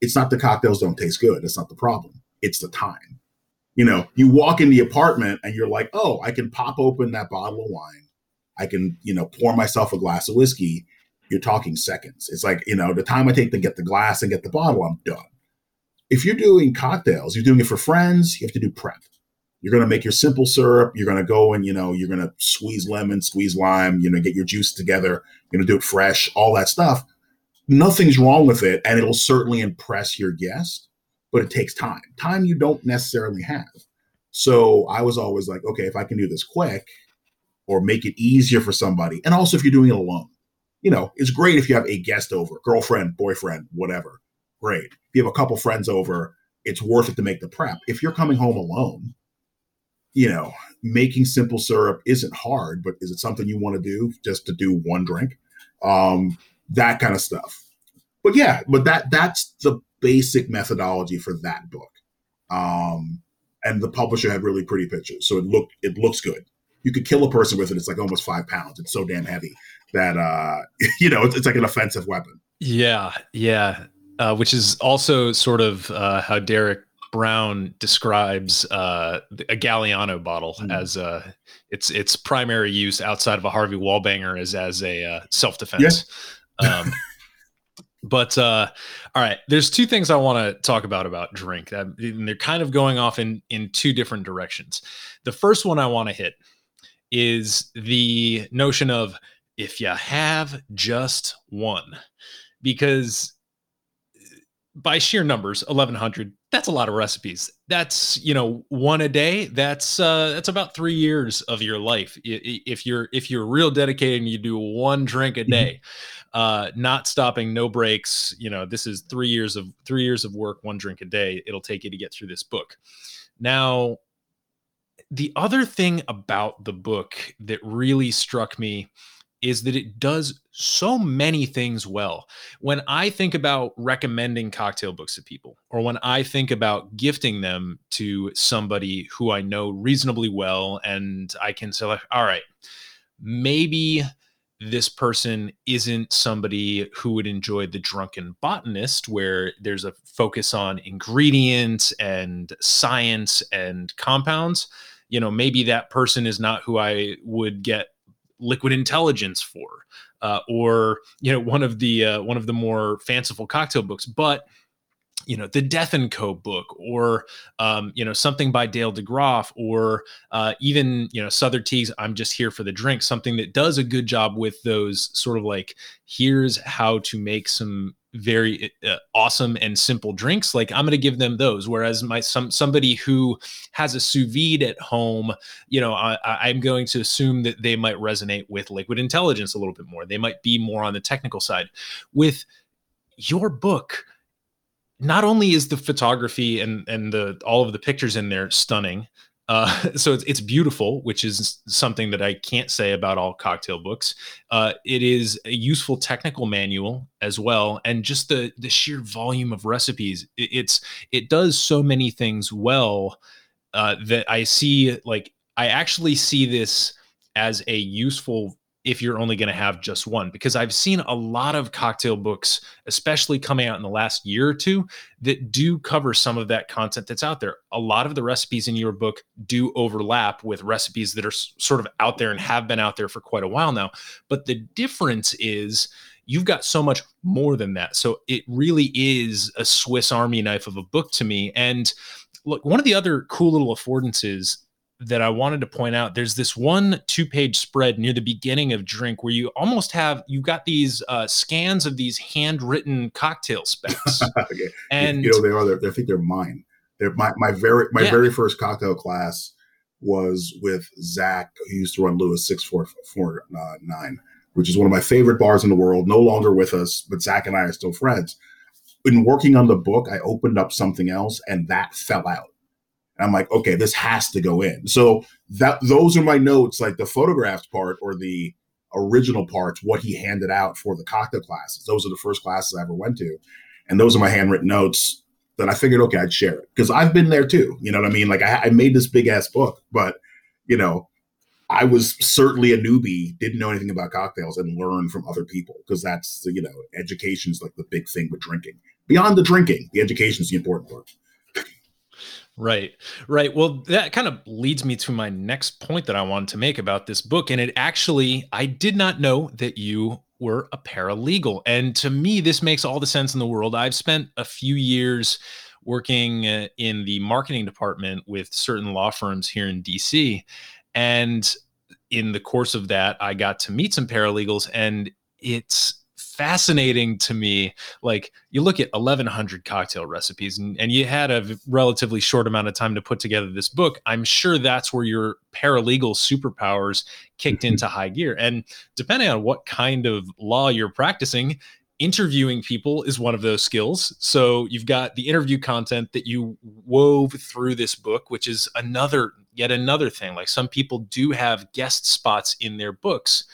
it's not the cocktails don't taste good. That's not the problem. It's the time. You know, you walk in the apartment and you're like, oh, I can pop open that bottle of wine. I can, you know, pour myself a glass of whiskey. You're talking seconds. It's like, you know, the time I take to get the glass and get the bottle, I'm done. If you're doing cocktails, you're doing it for friends, you have to do prep. You're going to make your simple syrup. You're going to go and, you know, you're going to squeeze lemon, squeeze lime, you know, get your juice together. You're going to do it fresh, all that stuff. Nothing's wrong with it. And it'll certainly impress your guest, but it takes time, time you don't necessarily have. So I was always like, okay, if I can do this quick or make it easier for somebody, and also if you're doing it alone, you know, it's great if you have a guest over, girlfriend, boyfriend, whatever. Great. If you have a couple friends over, it's worth it to make the prep. If you're coming home alone, you know, making simple syrup isn't hard, but is it something you want to do just to do one drink? Um, that kind of stuff. But yeah, but that that's the basic methodology for that book. Um, and the publisher had really pretty pictures, so it looked it looks good. You could kill a person with it. It's like almost five pounds. It's so damn heavy that uh, (laughs) you know it's, it's like an offensive weapon. Yeah, yeah. Uh, which is also sort of uh, how Derek Brown describes uh, a Galliano bottle mm. as uh, its its primary use outside of a Harvey Wallbanger is as a uh, self defense. Yeah. um, (laughs) but uh, all right, there's two things I want to talk about about drink. and they're kind of going off in in two different directions. The first one I want to hit is the notion of if you have just one, because by sheer numbers 1100 that's a lot of recipes that's you know one a day that's uh that's about three years of your life if you're if you're real dedicated and you do one drink a mm-hmm. day uh not stopping no breaks you know this is three years of three years of work one drink a day it'll take you to get through this book now the other thing about the book that really struck me is that it does so many things well. When I think about recommending cocktail books to people, or when I think about gifting them to somebody who I know reasonably well, and I can say, like, all right, maybe this person isn't somebody who would enjoy the drunken botanist where there's a focus on ingredients and science and compounds you know maybe that person is not who i would get liquid intelligence for uh, or you know one of the uh, one of the more fanciful cocktail books but you know the death and co. book or um, you know something by dale degroff or uh, even you know Sother Teague's i'm just here for the drink something that does a good job with those sort of like here's how to make some very uh, awesome and simple drinks like i'm going to give them those. Whereas my some somebody who has a sous vide at home you know I, i'm going to assume that they might resonate with liquid intelligence a little bit more. They might be more on the technical side. With your book not only is the photography and and the all of the pictures in there stunning uh, (laughs) so it's, it's beautiful, which is something that I can't say about all cocktail books. Uh, it is a useful technical manual as well, and just the the sheer volume of recipes. It, it's it does so many things well uh, that I see. Like I actually see this as a useful if you're only going to have just one because I've seen a lot of cocktail books especially coming out in the last year or two that do cover some of that content that's out there. A lot of the recipes in your book do overlap with recipes that are sort of out there and have been out there for quite a while now, but the difference is you've got so much more than that. So it really is a Swiss army knife of a book to me and look, one of the other cool little affordances that I wanted to point out. There's this one two page spread near the beginning of Drink where you almost have you got these uh, scans of these handwritten cocktail specs. (laughs) okay. And you know they are. They're, I think they're mine. They're my, my very my yeah. very first cocktail class. was with Zach, who used to run Louis 6449, which is one of my favorite bars in the world. No longer with us, but Zach and I are still friends. In working on the book, I opened up something else and that fell out. And I'm like, okay, this has to go in. So that those are my notes, like the photographs part or the original parts, what he handed out for the cocktail classes. Those are the first classes I ever went to. And those are my handwritten notes that I figured, okay, I'd share it because I've been there too. You know what I mean? Like I, I made this big ass book, but you know, I was certainly a newbie, didn't know anything about cocktails, and learned from other people because that's you know, education is like the big thing with drinking. Beyond the drinking, the education is the important part. Right, right. Well, that kind of leads me to my next point that I wanted to make about this book. And it actually, I did not know that you were a paralegal. And to me, this makes all the sense in the world. I've spent a few years working uh, in the marketing department with certain law firms here in DC. And in the course of that, I got to meet some paralegals, and it's fascinating to me. Like you look at 1100 cocktail recipes and, and you had a relatively short amount of time to put together this book. I'm sure that's where your paralegal superpowers kicked mm-hmm. into high gear. And depending on what kind of law you're practicing, interviewing people is one of those skills. So you've got the interview content that you wove through this book, which is another yet another thing. Like some people do have guest spots in their books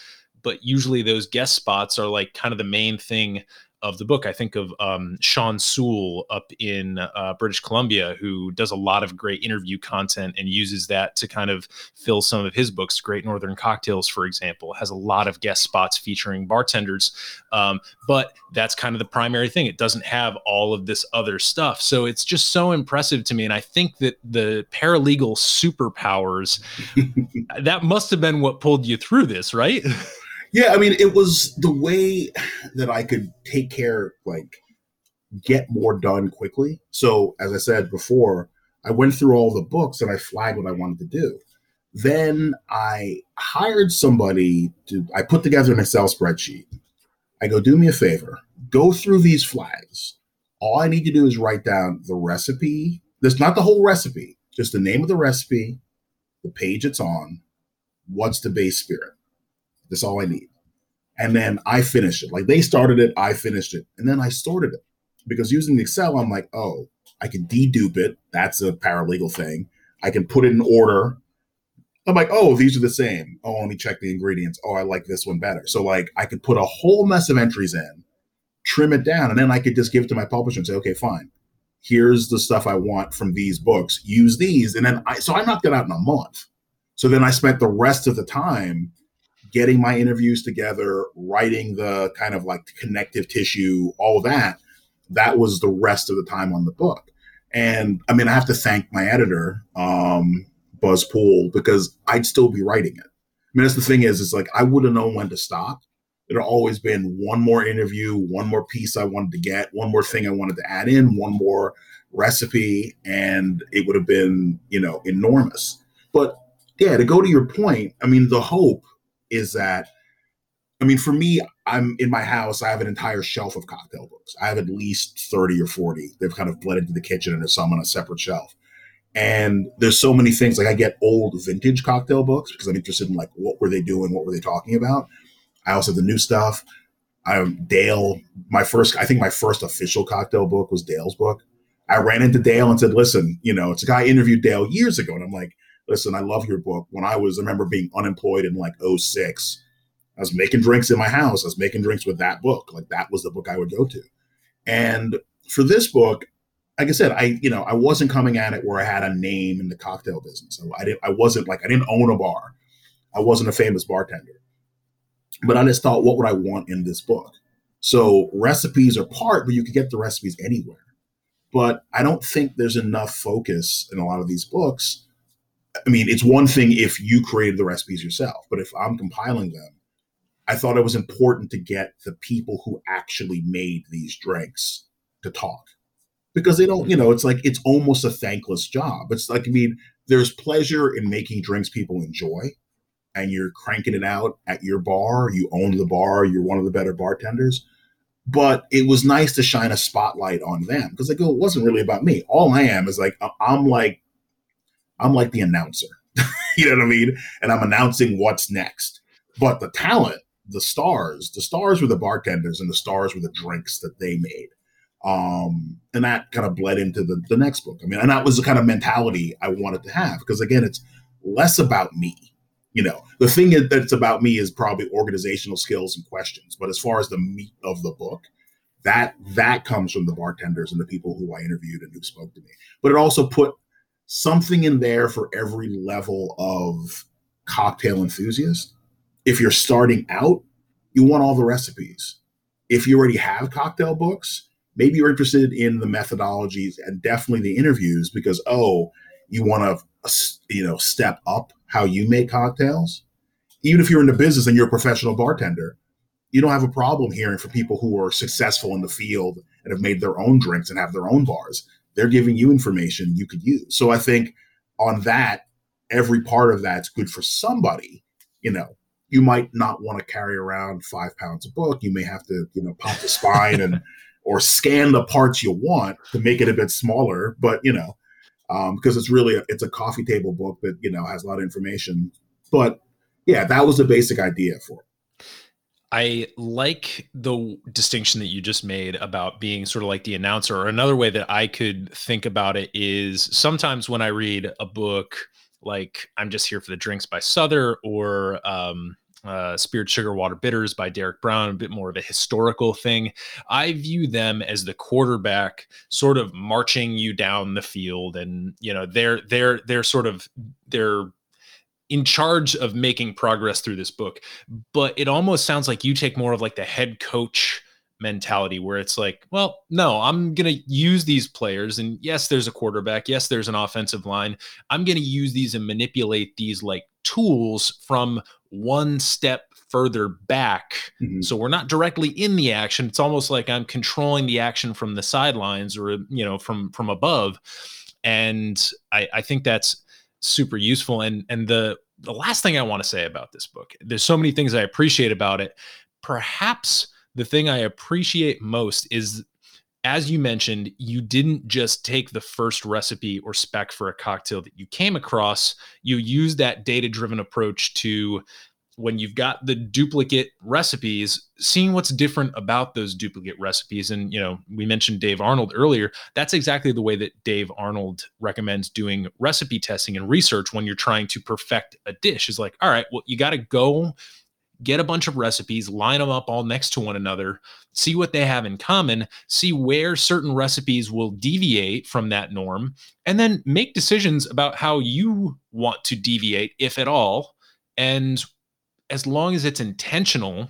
but usually those guest spots are like kind of the main thing of the book. I think of um, Shawn Soole up in uh, British Columbia, who does a lot of great interview content and uses that to kind of fill some of his books. Great Northern Cocktails, for example, has a lot of guest spots featuring bartenders. Um, but that's kind of the primary thing. It doesn't have all of this other stuff. So it's just so impressive to me. And I think that the paralegal superpowers, (laughs) that must have been what pulled you through this, right? (laughs) Yeah, I mean, it was the way that I could take care, like, get more done quickly. So, as I said before, I went through all the books and I flagged what I wanted to do. Then I hired somebody to, I put together an Excel spreadsheet. I go, do me a favor, go through these flags. All I need to do is write down the recipe. There's not the whole recipe, just the name of the recipe, the page it's on, what's the base spirit. That's all I need. And then I finished it. Like they started it, I finished it. And then I sorted it. Because using Excel, I'm like, oh, I can dedupe it. That's a paralegal thing. I can put it in order. I'm like, oh, these are the same. Oh, let me check the ingredients. Oh, I like this one better. So like I could put a whole mess of entries in, trim it down, and then I could just give it to my publisher and say, okay, fine. Here's the stuff I want from these books. Use these. And then I so I knocked it out in a month. So then I spent the rest of the time getting my interviews together, writing the kind of like connective tissue, all that, that was the rest of the time on the book. And I mean, I have to thank my editor, um, Buzz Poole, because I'd still be writing it. I mean, that's the thing is, it's like I would have known when to stop. Had always been one more interview, one more piece I wanted to get, one more thing I wanted to add in, one more recipe, and it would have been, you know, enormous. But yeah, to go to your point, I mean, the hope is that I mean, for me, I'm in my house. I have an entire shelf of cocktail books. I have at least 30 or 40. They've kind of bled into the kitchen and there's some on a separate shelf. And there's so many things. Like I get old vintage cocktail books because I'm interested in like what were they doing? What were they talking about? I also have the new stuff. I'm Dale. My first, I think my first official cocktail book was Dale's book. I ran into Dale and said, listen, you know, it's a guy interviewed Dale years ago. And I'm like, listen, I love your book. When I was, I remember being unemployed in like 06, I was making drinks in my house. I was making drinks with that book. Like that was the book I would go to. And for this book, like I said, I, you know, I wasn't coming at it where I had a name in the cocktail business. So I didn't, I wasn't like, I didn't own a bar. I wasn't a famous bartender. But I just thought, what would I want in this book? So recipes are part, but you could get the recipes anywhere. But I don't think there's enough focus in a lot of these books I mean, it's one thing if you created the recipes yourself, but if I'm compiling them, I thought it was important to get the people who actually made these drinks to talk because they don't, you know, it's like it's almost a thankless job. It's like, I mean, there's pleasure in making drinks people enjoy and you're cranking it out at your bar. You own the bar, you're one of the better bartenders. But it was nice to shine a spotlight on them because like, it wasn't really about me. All I am is like, I'm like I'm like the announcer. (laughs) you know what I mean? And I'm announcing what's next. But the talent, the stars, the stars were the bartenders and the stars were the drinks that they made. Um, and that kind of bled into the, the next book. I mean, and that was the kind of mentality I wanted to have because again, it's less about me. You know, the thing that's about me is probably organizational skills and questions. But as far as the meat of the book, that that comes from the bartenders and the people who I interviewed and who spoke to me. But it also put something in there for every level of cocktail enthusiast. If you're starting out, you want all the recipes. If you already have cocktail books, maybe you're interested in the methodologies and definitely the interviews because oh, you want to you know step up how you make cocktails. Even if you're in the business and you're a professional bartender, you don't have a problem hearing from people who are successful in the field and have made their own drinks and have their own bars. They're giving you information you could use. So I think on that, every part of that's good for somebody. You know, you might not want to carry around five pounds of book. You may have to, you know, pop the spine and (laughs) or scan the parts you want to make it a bit smaller. But you know, um, because it's really a, it's a coffee table book that you know has a lot of information. But yeah, that was the basic idea for it. I like the distinction that you just made about being sort of like the announcer. Or another way that I could think about it is sometimes when I read a book like I'm Just Here for the Drinks by Sother or um, uh, Spirit Sugar Water Bitters by Derek Brown, a bit more of a historical thing. I view them as the quarterback, sort of marching you down the field, and you know they're they're they're sort of they're in charge of making progress through this book but it almost sounds like you take more of like the head coach mentality where it's like well no i'm going to use these players and yes there's a quarterback yes there's an offensive line i'm going to use these and manipulate these like tools from one step further back mm-hmm. so we're not directly in the action it's almost like i'm controlling the action from the sidelines or you know from from above and i i think that's super useful. And and the the last thing I want to say about this book, there's so many things I appreciate about it. Perhaps the thing I appreciate most is as you mentioned, you didn't just take the first recipe or spec for a cocktail that you came across. You used that data driven approach to when you've got the duplicate recipes seeing what's different about those duplicate recipes. And you know we mentioned dave arnold earlier. That's exactly the way that dave arnold recommends doing recipe testing and research when you're trying to perfect a dish is like all right well you got to go get a bunch of recipes line them up all next to one another see what they have in common see where certain recipes will deviate from that norm and then make decisions about how you want to deviate if at all and as long as it's intentional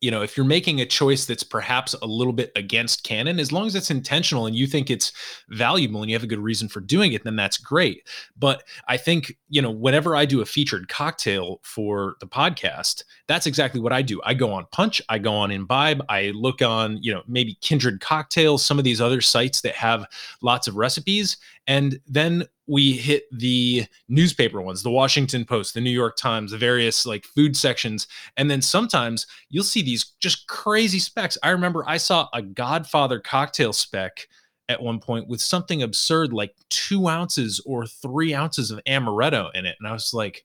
you know if you're making a choice that's perhaps a little bit against canon as long as it's intentional and you think it's valuable and you have a good reason for doing it then that's great. But i think you know whenever i do a featured cocktail for the podcast that's exactly what i do. I go on punch i go on imbibe i look on you know maybe kindred cocktails some of these other sites that have lots of recipes and then we hit the newspaper ones, the Washington Post, the New York Times, the various like food sections. And then sometimes you'll see these just crazy specs. I remember I saw a Godfather cocktail spec at one point with something absurd like two ounces or three ounces of amaretto in it. And I was like,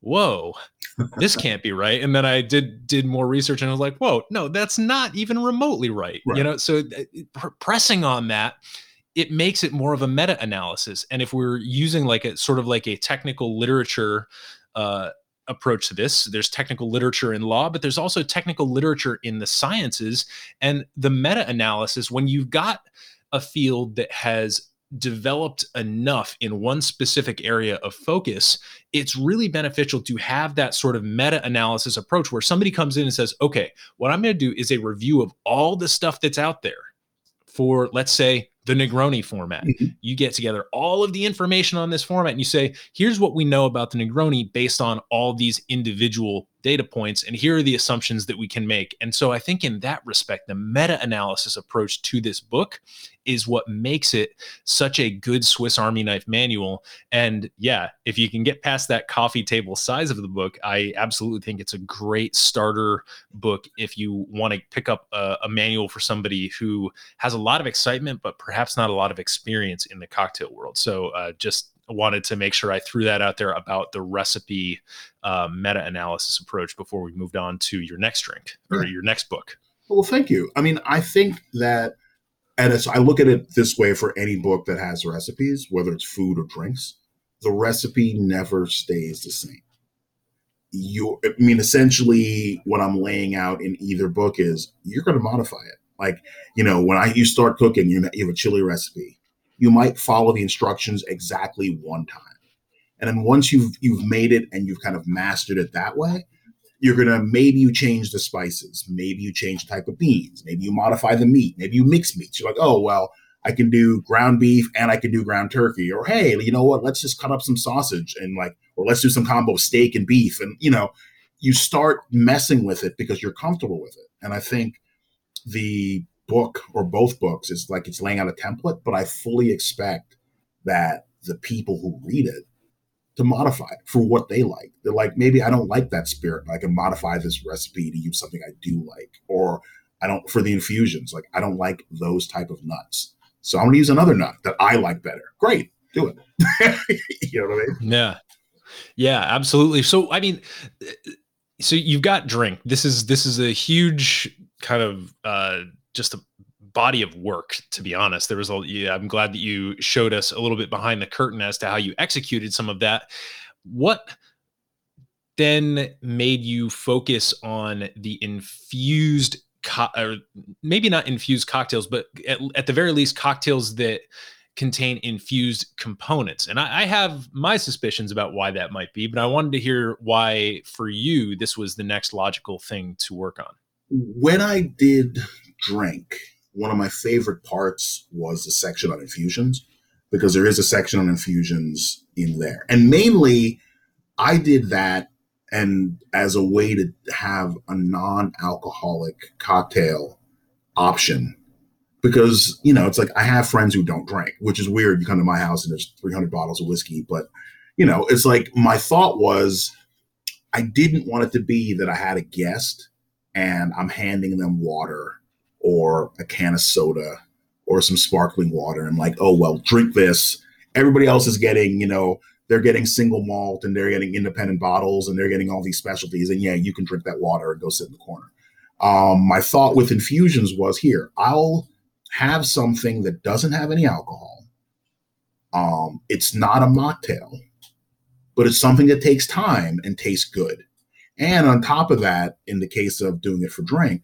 whoa this (laughs) can't be right and then i did did more research and i was like whoa no that's not even remotely right, right. you know so uh, pressing on that it makes it more of a meta analysis. And if we're using like a sort of like a technical literature uh, approach to this, there's technical literature in law, but there's also technical literature in the sciences. And the meta analysis, when you've got a field that has developed enough in one specific area of focus, it's really beneficial to have that sort of meta analysis approach where somebody comes in and says, okay, what I'm going to do is a review of all the stuff that's out there for, let's say, the Negroni format. Mm-hmm. You get together all of the information on this format and you say, here's what we know about the Negroni based on all these individual data points and here are the assumptions that we can make. And so i think in that respect the meta-analysis approach to this book is what makes it such a good swiss army knife manual. And yeah if you can get past that coffee table size of the book i absolutely think it's a great starter book if you want to pick up a, a manual for somebody who has a lot of excitement but perhaps not a lot of experience in the cocktail world. So uh, just wanted to make sure I threw that out there about the recipe uh, meta analysis approach before we moved on to your next drink or Yeah. your next book. Well, thank you. I mean, I think that, and it's, I look at it this way for any book that has recipes, whether it's food or drinks, the recipe never stays the same. You, I mean, essentially, what I'm laying out in either book is you're going to modify it. Like, you know, when I you start cooking, you, you have a chili recipe, you might follow the instructions exactly one time, and then once you've you've made it and you've kind of mastered it that way, you're gonna maybe you change the spices, maybe you change the type of beans, maybe you modify the meat, maybe you mix meats. You're like, oh well, I can do ground beef and I can do ground turkey, or hey, you know what? Let's just cut up some sausage and like, or let's do some combo of steak and beef, and you know, you start messing with it because you're comfortable with it. And I think the book or both books is like it's laying out a template, but I fully expect that the people who read it to modify it for what they like. They're like, maybe I don't like that spirit, I can modify this recipe to use something I do like. Or I don't for the infusions, like I don't like those type of nuts. So I'm gonna use another nut that I like better. Great, do it. (laughs) you know what I mean? Yeah. Yeah, absolutely. So I mean so you've got drink. This is this is a huge kind of uh just a body of work to be honest. There was a yeah, I'm glad that you showed us a little bit behind the curtain as to how you executed some of that. What then made you focus on the infused co- or maybe not infused cocktails, but at, at the very least cocktails that contain infused components. And I, I have my suspicions about why that might be, but I wanted to hear why for you this was the next logical thing to work on. When I did drink, one of my favorite parts was the section on infusions because there is a section on infusions in there. And mainly I did that and as a way to have a non-alcoholic cocktail option. Because you know it's like i have friends who don't drink which is weird. You come to my house and there's 300 bottles of whiskey but you know it's like my thought was i didn't want it to be that i had a guest and i'm handing them water or a can of soda or some sparkling water. And like oh well drink this. Everybody else is getting you know they're getting single malt and they're getting independent bottles and they're getting all these specialties. And yeah you can drink that water and go sit in the corner. Um, my thought with infusions was here i'll have something that doesn't have any alcohol. Um, it's not a mocktail but it's something that takes time and tastes good. And on top of that in the case of doing it for drink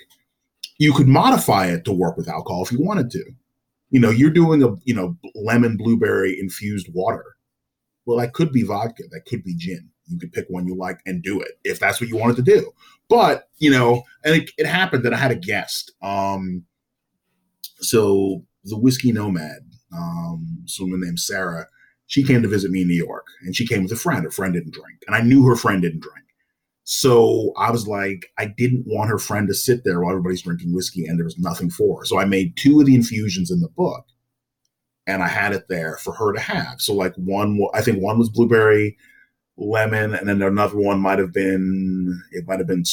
you could modify it to work with alcohol if you wanted to you know you're doing a you know lemon blueberry infused water well, that could be vodka, that could be gin. You could pick one you like and do it if that's what you wanted to do. But you know, and it, it happened that I had a guest. Um, so the whiskey nomad, um, woman named Sarah, she came to visit me in New York, and she came with a friend. Her friend didn't drink, and I knew her friend didn't drink. So I was like, I didn't want her friend to sit there while everybody's drinking whiskey, and there was nothing for her. So I made two of the infusions in the book and I had it there for her to have. So like one, I think one was blueberry, lemon, and then another one might have been it might have been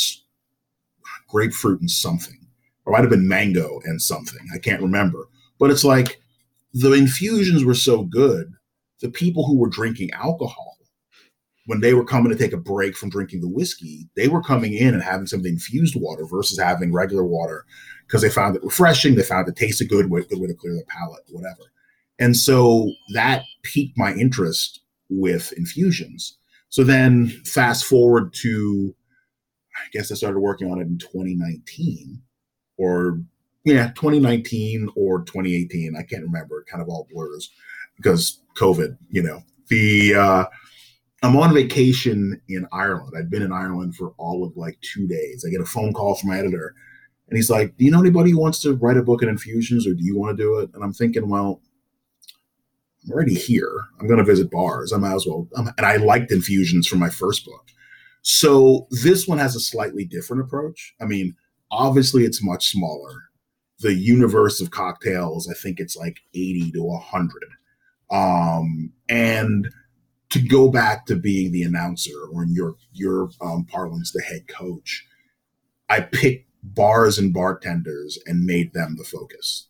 grapefruit and something, or might have been mango and something. I can't remember, but it's like the infusions were so good. The people who were drinking alcohol, when they were coming to take a break from drinking the whiskey, they were coming in and having some of the infused water versus having regular water because they found it refreshing. They found it tasted good, good way to clear the palate, whatever. And so that piqued my interest with infusions. So then fast forward to, I guess I started working on it in 2019 or yeah, 2019 or 2018. I can't remember. It kind of all blurs because COVID, you know, the, uh, I'm on vacation in Ireland. I'd been in Ireland for all of like two days. I get a phone call from my editor and he's like, Do you know anybody who wants to write a book in infusions or do you want to do it? And I'm thinking, well, I'm already here. I'm going to visit bars. I might as well. Um, and I liked infusions from my first book. So this one has a slightly different approach. I mean, obviously, it's much smaller. The universe of cocktails, I think it's like 80 to 100. Um, and to go back to being the announcer, or in your your um, parlance, the head coach, I picked bars and bartenders and made them the focus.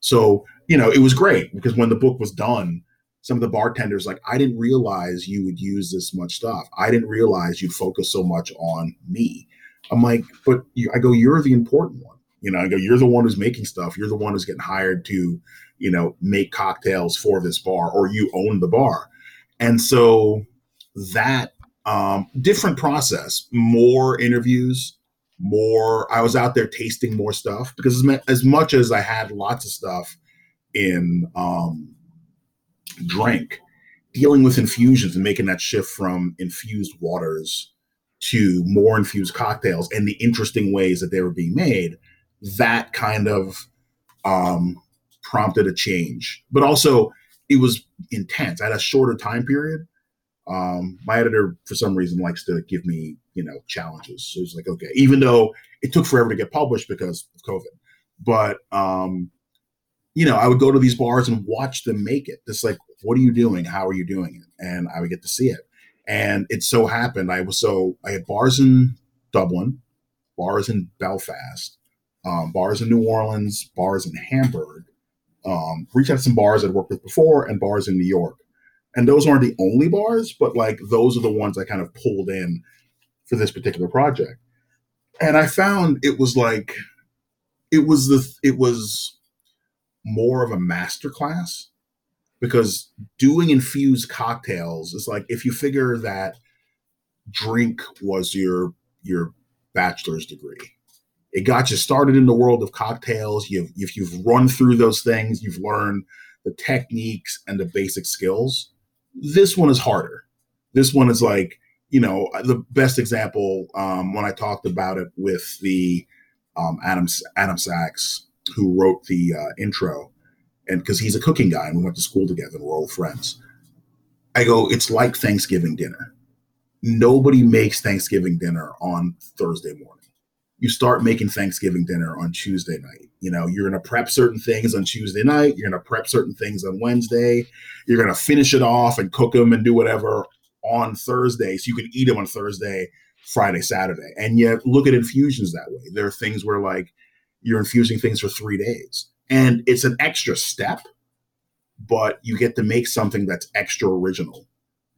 So, you know, it was great because when the book was done, some of the bartenders like i didn't realize you would use this much stuff. I didn't realize you'd focus so much on me. I'm like but you, i go you're the important one. You know i go you're the one who's making stuff. You're the one who's getting hired to you know make cocktails for this bar or you own the bar and so that um, different process more interviews more i was out there tasting more stuff because as, as much as i had lots of stuff in um, drink, dealing with infusions and making that shift from infused waters to more infused cocktails and the interesting ways that they were being made, that kind of um, prompted a change. But also, it was intense. I had a shorter time period. Um, my editor, for some reason, likes to give me, you know, challenges. So it's like, okay, even though it took forever to get published because of COVID, but um, you know, I would go to these bars and watch them make it. Just like, what are you doing? How are you doing it? And I would get to see it. And it so happened I was so I had bars in Dublin, bars in Belfast, um, bars in New Orleans, bars in Hamburg. Um, reached out to some bars I'd worked with before and bars in New York. And those aren't the only bars, but like those are the ones I kind of pulled in for this particular project. And I found it was like it was the it was more of a master class because doing infused cocktails is like if you figure that drink was your your bachelor's degree it got you started in the world of cocktails you've if you've run through those things you've learned the techniques and the basic skills this one is harder this one is like you know the best example um, when i talked about it with the um, adam adam sachs who wrote the uh, intro and because he's a cooking guy and we went to school together and we're old friends. I go, it's like Thanksgiving dinner. Nobody makes Thanksgiving dinner on Thursday morning. You start making Thanksgiving dinner on Tuesday night. You know, you're going to prep certain things on Tuesday night. You're going to prep certain things on Wednesday. You're going to finish it off and cook them and do whatever on Thursday so you can eat them on Thursday, Friday, Saturday. And yet, look at infusions that way. There are things where, like, you're infusing things for three days and it's an extra step but you get to make something that's extra original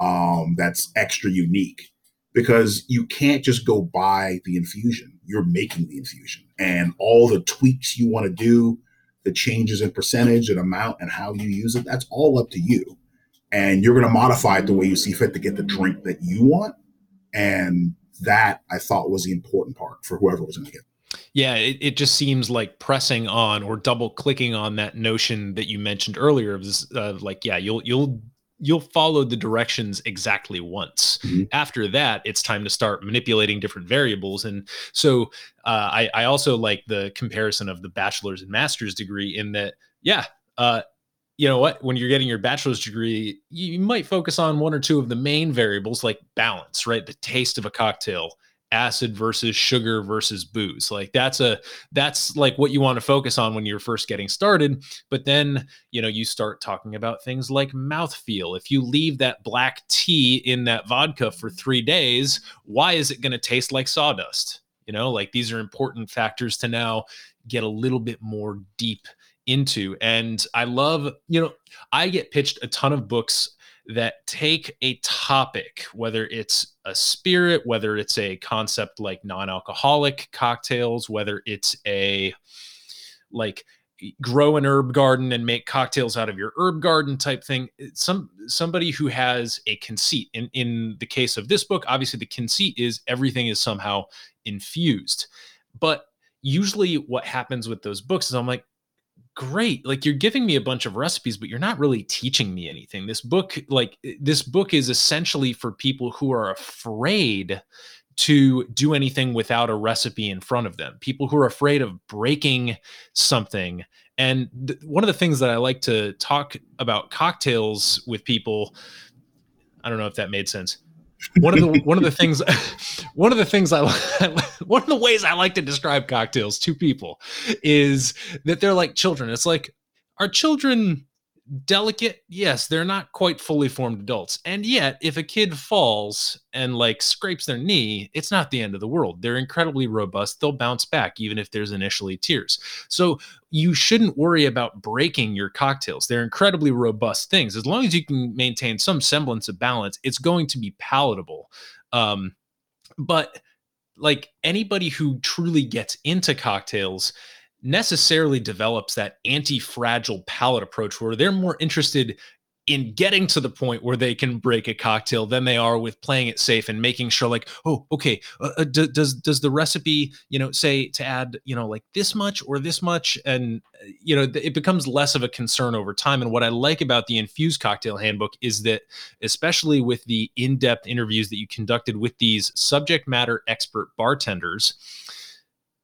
um, that's extra unique because you can't just go buy the infusion you're making the infusion. And all the tweaks you want to do the changes in percentage and amount and how you use it that's all up to you. And you're going to modify it the way you see fit to get the drink that you want. And that i thought was the important part for whoever was going to get yeah, it, it just seems like pressing on or double clicking on that notion that you mentioned earlier of this, uh, like, yeah, you'll you'll you'll follow the directions exactly once. Mm-hmm. After that, it's time to start manipulating different variables. And so uh, I, I also like the comparison of the bachelor's and master's degree in that, yeah, uh, you know what? When you're getting your bachelor's degree, you might focus on one or two of the main variables like balance, right? The taste of a cocktail acid versus sugar versus booze. Like that's a that's like what you want to focus on when you're first getting started. But then you know you start talking about things like mouthfeel. If you leave that black tea in that vodka for 3 days why is it going to taste like sawdust? You know like these are important factors to now get a little bit more deep into. And i love you know i get pitched a ton of books that take a topic, whether it's a spirit, whether it's a concept like non alcoholic cocktails, whether it's a like grow an herb garden and make cocktails out of your herb garden type thing some somebody who has a conceit. In in the case of this book obviously the conceit is everything is somehow infused. But usually what happens with those books is i'm like great like you're giving me a bunch of recipes but you're not really teaching me anything. This book like this book is essentially for people who are afraid to do anything without a recipe in front of them people who are afraid of breaking something. And th- one of the things that i like to talk about cocktails with people i don't know if that made sense one of the one of the (laughs) things (laughs) one of the things I (laughs) one of the ways I like to describe cocktails to people is that they're like children. It's like are children delicate yes they're not quite fully formed adults. And yet if a kid falls and like scrapes their knee it's not the end of the world. They're incredibly robust. They'll bounce back even if there's initially tears. So you shouldn't worry about breaking your cocktails. They're incredibly robust things. As long as you can maintain some semblance of balance it's going to be palatable. Um, but like anybody who truly gets into cocktails necessarily develops that anti-fragile palate approach where they're more interested in getting to the point where they can break a cocktail than they are with playing it safe and making sure like oh okay uh, uh d- does does the recipe you know say to add you know like this much or this much? And uh, you know it becomes less of a concern over time. And what i like about the infused cocktail handbook is that especially with the in-depth interviews that you conducted with these subject matter expert bartenders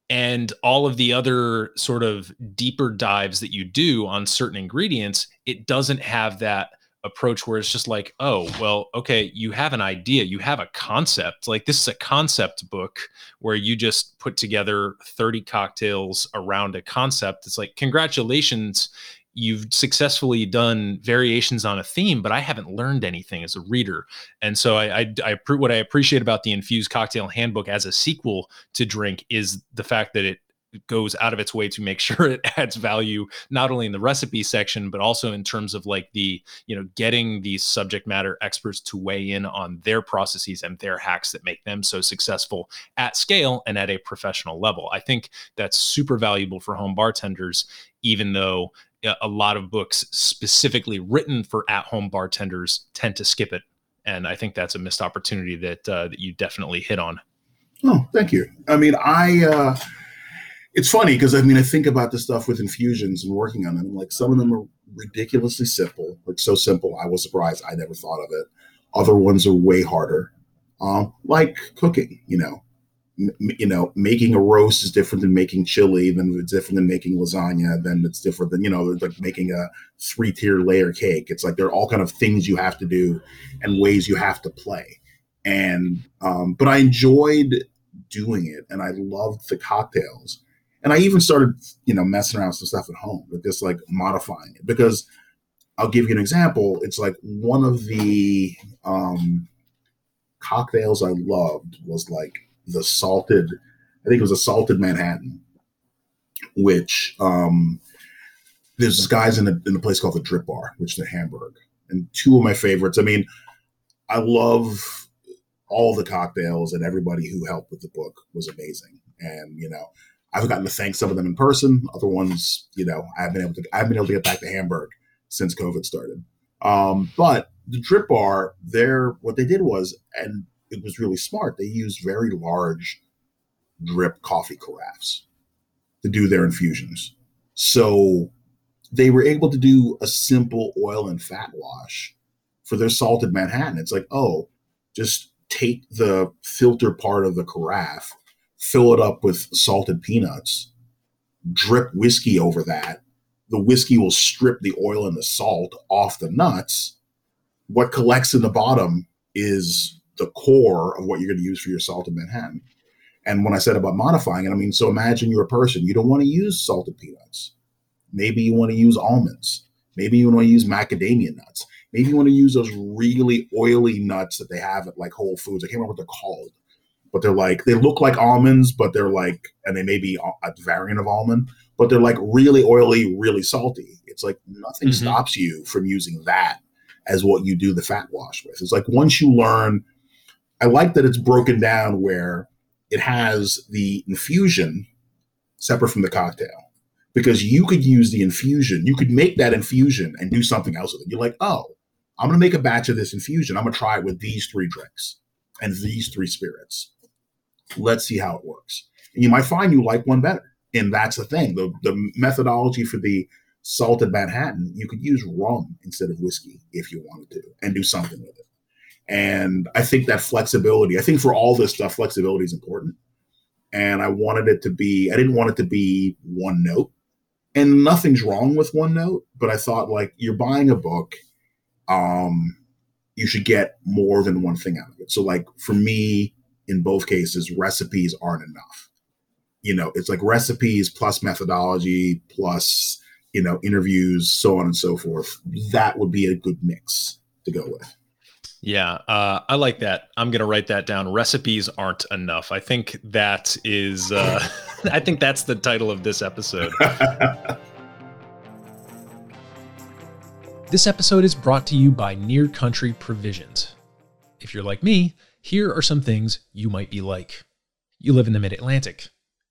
and all of the other sort of deeper dives that you do on certain ingredients, it doesn't have that approach where it's just like, oh, well, okay, you have an idea, you have a concept. Like this is a concept book where you just put together 30 cocktails around a concept. It's like, congratulations, you've successfully done variations on a theme, but I haven't learned anything as a reader. And so I, I, I, what I appreciate about the infused cocktail handbook as a sequel to drink is the fact that it goes out of its way to make (laughs) sure it adds value not only in the recipe section but also in terms of like the you know getting these subject matter experts to weigh in on their processes and their hacks that make them so successful at scale and at a professional level i think that's super valuable for home bartenders even though a lot of books specifically written for at-home bartenders tend to skip it, and I think that's a missed opportunity that uh, that you definitely hit on. Oh, thank you. I mean, I uh, it's funny because I mean I think about the stuff with infusions and working on them. Like some of them are ridiculously simple, like so simple. I was surprised I never thought of it. Other ones are way harder, um, like cooking. You know, you know, making a roast is different than making chili, then it's different than making lasagna, then it's different than, you know, like making a three tier layer cake. It's like there are all kind of things you have to do and ways you have to play. And, um, but I enjoyed doing it and I loved the cocktails. And I even started, you know, messing around with some stuff at home, with just like modifying it because I'll give you an example. It's like one of the um, cocktails I loved was like the salted, I think it was a salted Manhattan, which um, there's this guy's in a, in a place called the Drip Bar, which is in Hamburg. And two of my favorites. I mean, I love all the cocktails and everybody who helped with the book was amazing. And you know, I've gotten to thank some of them in person. Other ones, you know, I've been able to I've been able to get back to Hamburg since COVID started. Um, but the Drip Bar, there, what they did was, and it was really smart. They used very large drip coffee carafes to do their infusions. So they were able to do a simple oil and fat wash for their salted Manhattan. It's like, oh, just take the filter part of the carafe, fill it up with salted peanuts, drip whiskey over that. The whiskey will strip the oil and the salt off the nuts. What collects in the bottom is the core of what you're going to use for your salted Manhattan. And when I said about modifying it, I mean, so imagine you're a person, you don't want to use salted peanuts. Maybe you want to use almonds. Maybe you want to use macadamia nuts. Maybe you want to use those really oily nuts that they have at like Whole Foods. I can't remember what they're called, but they're like, they look like almonds, but they're like, and they may be a variant of almond, but they're like really oily, really salty. It's like nothing mm-hmm. stops you from using that as what you do the fat wash with. It's like once you learn I like that it's broken down where it has the infusion separate from the cocktail because you could use the infusion. You could make that infusion and do something else with it. You're like, oh, I'm going to make a batch of this infusion. I'm going to try it with these three drinks and these three spirits. Let's see how it works. And you might find you like one better. And that's the thing. The, the methodology for the salted Manhattan, you could use rum instead of whiskey if you wanted to and do something with it. And I think that flexibility, I think for all this stuff, flexibility is important. And I wanted it to be, I didn't want it to be one note. And nothing's wrong with one note, but I thought like you're buying a book, um, you should get more than one thing out of it. So like for me, in both cases, recipes aren't enough. You know, it's like recipes plus methodology plus you know, interviews, so on and so forth. That would be a good mix to go with. Yeah, uh, I like that. I'm gonna write that down. Recipes aren't enough. I think that is. Uh, (laughs) I think that's the title of this episode. (laughs) this episode is brought to you by Near Country Provisions. If you're like me, here are some things you might be like. You live in the Mid Atlantic.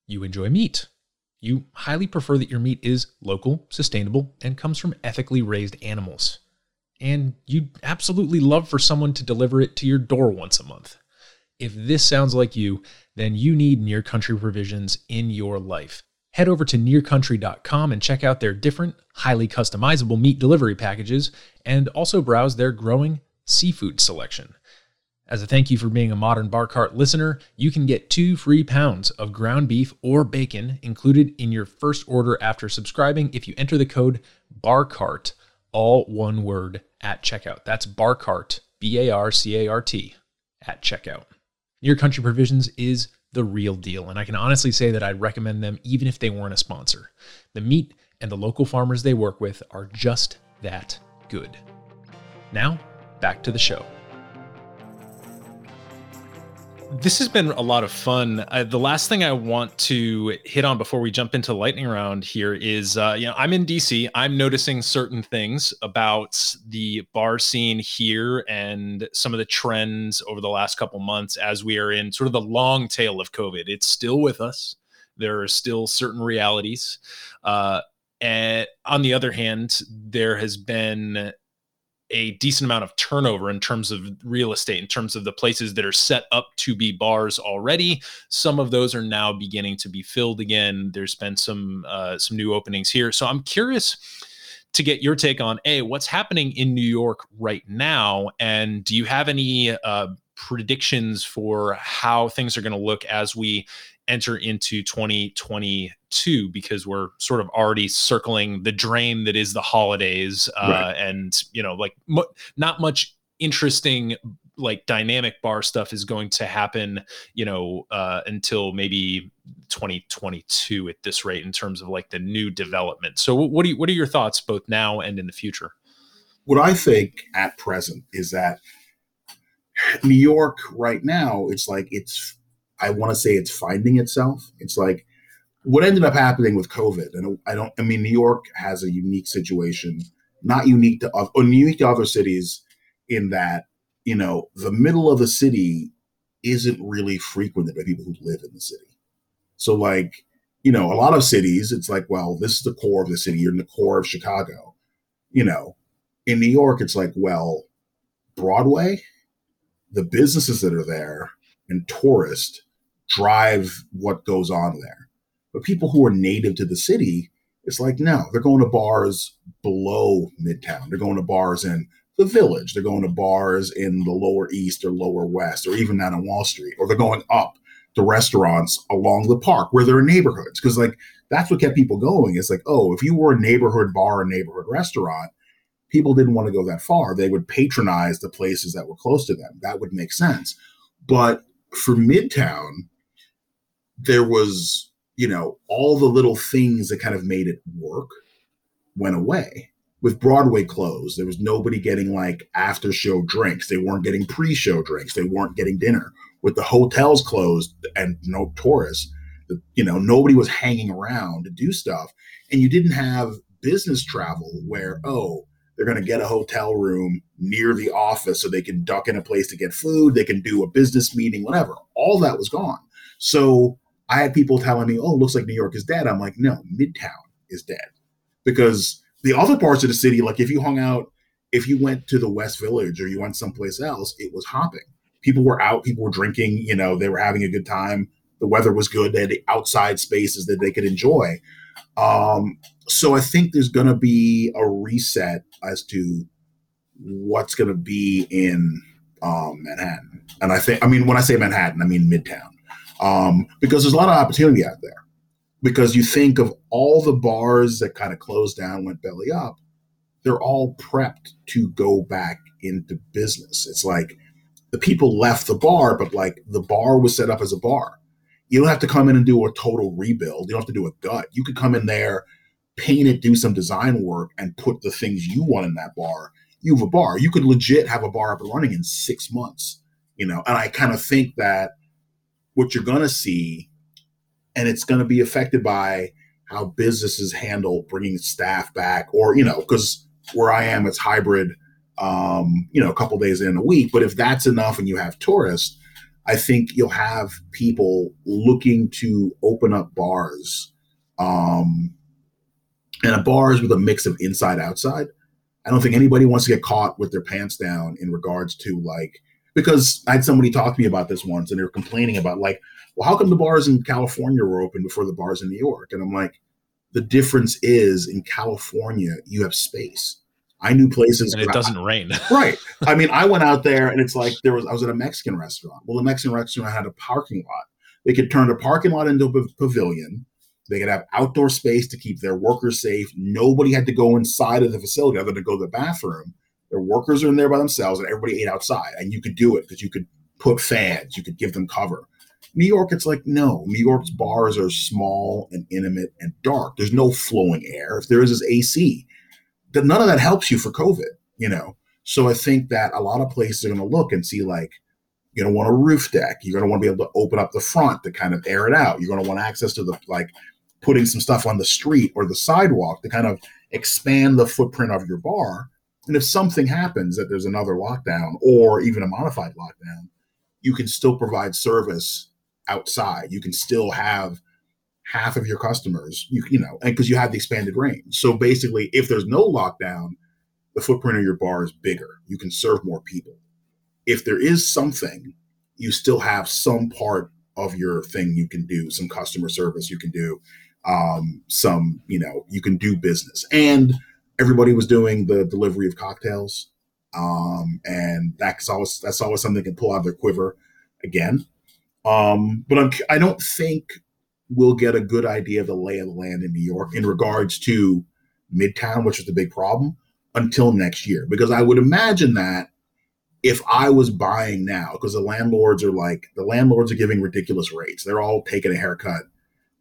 You enjoy meat. You highly prefer that your meat is local, sustainable, and comes from ethically raised animals and you'd absolutely love for someone to deliver it to your door once a month. If this sounds like you, then you need Near Country provisions in your life. Head over to nearcountry.com and check out their different, highly customizable meat delivery packages, and also browse their growing seafood selection. As a thank you for being a Modern Bar Cart listener, you can get two free pounds of ground beef or bacon included in your first order after subscribing if you enter the code BARCART, all one word, at checkout. That's Barcart, B A R C A R T, at checkout. Near Country Provisions is the real deal, and I can honestly say that I'd recommend them even if they weren't a sponsor. The meat and the local farmers they work with are just that good. Now, back to the show. This has been a lot of fun. Uh, the last thing I want to hit on before we jump into lightning round here is, uh, you know, I'm in DC. I'm noticing certain things about the bar scene here and some of the trends over the last couple months as we are in sort of the long tail of COVID. It's still with us. There are still certain realities. Uh, and on the other hand, there has been a decent amount of turnover in terms of real estate, in terms of the places that are set up to be bars already. Some of those are now beginning to be filled again. There's been some uh, some new openings here, so I'm curious to get your take on a what's happening in New York right now, and do you have any uh, predictions for how things are going to look as we enter into 2022 because we're sort of already circling the drain that is the holidays uh, right. and you know like not much interesting like dynamic bar stuff is going to happen you know uh, until maybe 2022 at this rate in terms of like the new development so what do you what are your thoughts both now and in the future what i think at present is that new york right now it's like it's I want to say it's finding itself. It's like what ended up happening with COVID, and I don't. I mean, New York has a unique situation, not unique to or unique to other cities, in that you know the middle of the city isn't really frequented by people who live in the city. So, like you know, a lot of cities, it's like, well, this is the core of the city. You're in the core of Chicago. You know, in New York, it's like, well, Broadway, the businesses that are there, and tourists drive what goes on there. But people who are native to the city, it's like, no, they're going to bars below Midtown. They're going to bars in the village. They're going to bars in the lower east or lower west, or even down on Wall Street, or they're going up to restaurants along the park where there are neighborhoods. Because like that's what kept people going. It's like, oh, if you were a neighborhood bar, or neighborhood restaurant, people didn't want to go that far. They would patronize the places that were close to them. That would make sense. But for Midtown, there was, you know, all the little things that kind of made it work went away. With Broadway closed, there was nobody getting like after show drinks. They weren't getting pre show drinks. They weren't getting dinner. With the hotels closed and no tourists, you know, nobody was hanging around to do stuff. And you didn't have business travel where, oh, they're going to get a hotel room near the office so they can duck in a place to get food. They can do a business meeting, whatever. All that was gone. So I had people telling me, "Oh, looks like New York is dead." I'm like, "No, Midtown is dead," because the other parts of the city, like if you hung out, if you went to the West Village or you went someplace else, it was hopping. People were out, people were drinking. You know, they were having a good time. The weather was good. They had the outside spaces that they could enjoy. Um, so I think there's going to be a reset as to what's going to be in um, Manhattan. And I think, I mean, when I say Manhattan, I mean Midtown um, because there's a lot of opportunity out there. Because you think of all the bars that kind of closed down, went belly up, they're all prepped to go back into business. It's like the people left the bar, but like the bar was set up as a bar. You don't have to come in and do a total rebuild. You don't have to do a gut. You could come in there, paint it, do some design work, and put the things you want in that bar, you have a bar. You could legit have a bar up and running in six months, you know. And I kind of think that what you're going to see, and it's going to be affected by how businesses handle bringing staff back, or you know, because where I am, it's hybrid. Um, you know, a couple days in a week. But if that's enough, and you have tourists, I think you'll have people looking to open up bars, um, and a bars with a mix of inside outside. I don't think anybody wants to get caught with their pants down in regards to like because I had somebody talk to me about this once and they were complaining about like, well, how come the bars in California were open before the bars in New York? And I'm like, the difference is in California you have space. I knew places and it doesn't I, rain. (laughs) right. I mean, I went out there and it's (laughs) like there was I was at a Mexican restaurant. Well, the Mexican restaurant had a parking lot. They could turn the parking lot into a pavilion. They could have outdoor space to keep their workers safe. Nobody had to go inside of the facility other than to go to the bathroom. Their workers are in there by themselves, and everybody ate outside. And you could do it because you could put fans, you could give them cover. New York, it's like no. New York's bars are small and intimate and dark. There's no flowing air. If there is, is AC that none of that helps you for COVID, you know. So I think that a lot of places are going to look and see like you're going to want a roof deck. You're going to want to be able to open up the front to kind of air it out. You're going to want access to the like putting some stuff on the street or the sidewalk to kind of expand the footprint of your bar. And if something happens that there's another lockdown or even a modified lockdown, you can still provide service outside. You can still have half of your customers, you you know, and because you have the expanded range. So basically, if there's no lockdown, the footprint of your bar is bigger. You can serve more people. If there is something, you still have some part of your thing you can do, some customer service you can do, um, some you know you can do business. And everybody was doing the delivery of cocktails, um, and that's always that's always something they can pull out of their quiver again. Um, but I'm, I don't think we'll get a good idea of the lay of the land in New York in regards to Midtown, which is the big problem, until next year. Because I would imagine that if I was buying now, because the landlords are like, the landlords are giving ridiculous rates, they're all taking a haircut.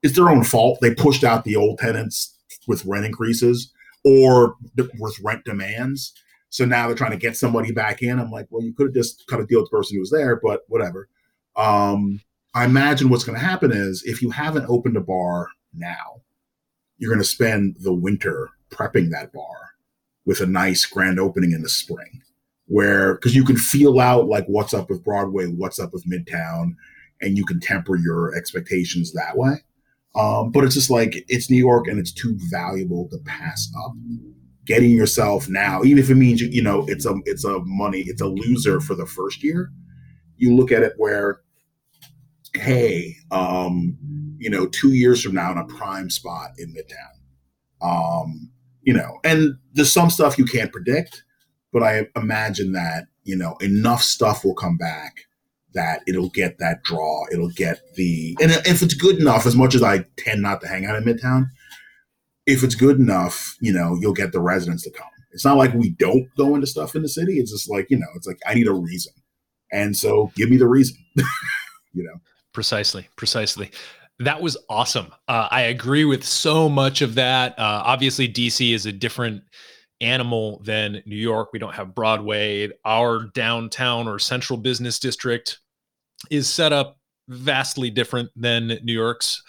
It's their own fault. They pushed out the old tenants with rent increases or with rent demands. So now they're trying to get somebody back in. I'm like, well, you could have just cut a deal with the person who was there, but whatever. Um, I imagine what's going to happen is if you haven't opened a bar now, you're going to spend the winter prepping that bar with a nice grand opening in the spring where because you can feel out like what's up with broadway what's up with midtown and you can temper your expectations that way um, but it's just like it's new york and it's too valuable to pass up getting yourself now even if it means you know it's a it's a money it's a loser for the first year you look at it where hey, um, you know, two years from now in a prime spot in Midtown. Um, you know, and there's some stuff you can't predict, but I imagine that, you know, enough stuff will come back that it'll get that draw. It'll get the, and if it's good enough, as much as I tend not to hang out in Midtown, if it's good enough, you know, you'll get the residents to come. It's not like we don't go into stuff in the city. It's just like, you know, it's like, I need a reason. And so give me the reason, (laughs) you know. Precisely, precisely. That was awesome. Uh, I agree with so much of that. Uh, obviously, DC is a different animal than New York. We don't have Broadway. Our downtown or central business district is set up vastly different than New York's.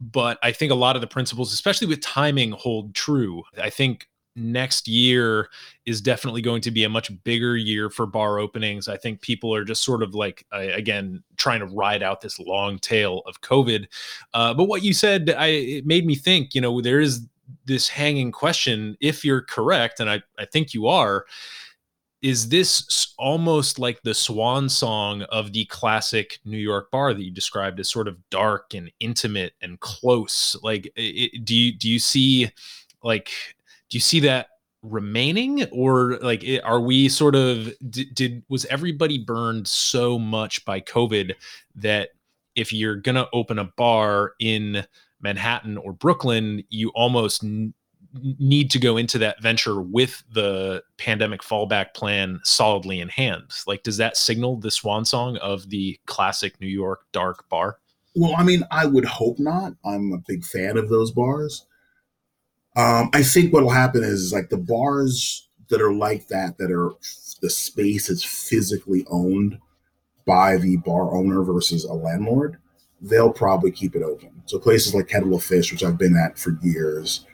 But I think a lot of the principles, especially with timing, hold true. I think next year is definitely going to be a much bigger year for bar openings. I think people are just sort of like, uh, again, trying to ride out this long tail of COVID. Uh, but what you said, I, it made me think, you know, there is this hanging question. If you're correct, and I, I think you are, is this almost like the swan song of the classic New York bar that you described as sort of dark and intimate and close? Like, it, do you do you see like do you see that remaining or like are we sort of did, did was everybody burned so much by covid that if you're to open a bar in Manhattan or Brooklyn you almost need to go into that venture with the pandemic fallback plan solidly in hand like does that signal the swan song of the classic New York dark bar? Well I mean I would hope not. I'm a big fan of those bars. Um, I think what'll happen is like the bars that are like that, that are the space is physically owned by the bar owner versus a landlord, they'll probably keep it open. So places like Kettle of Fish, which I've been at for years,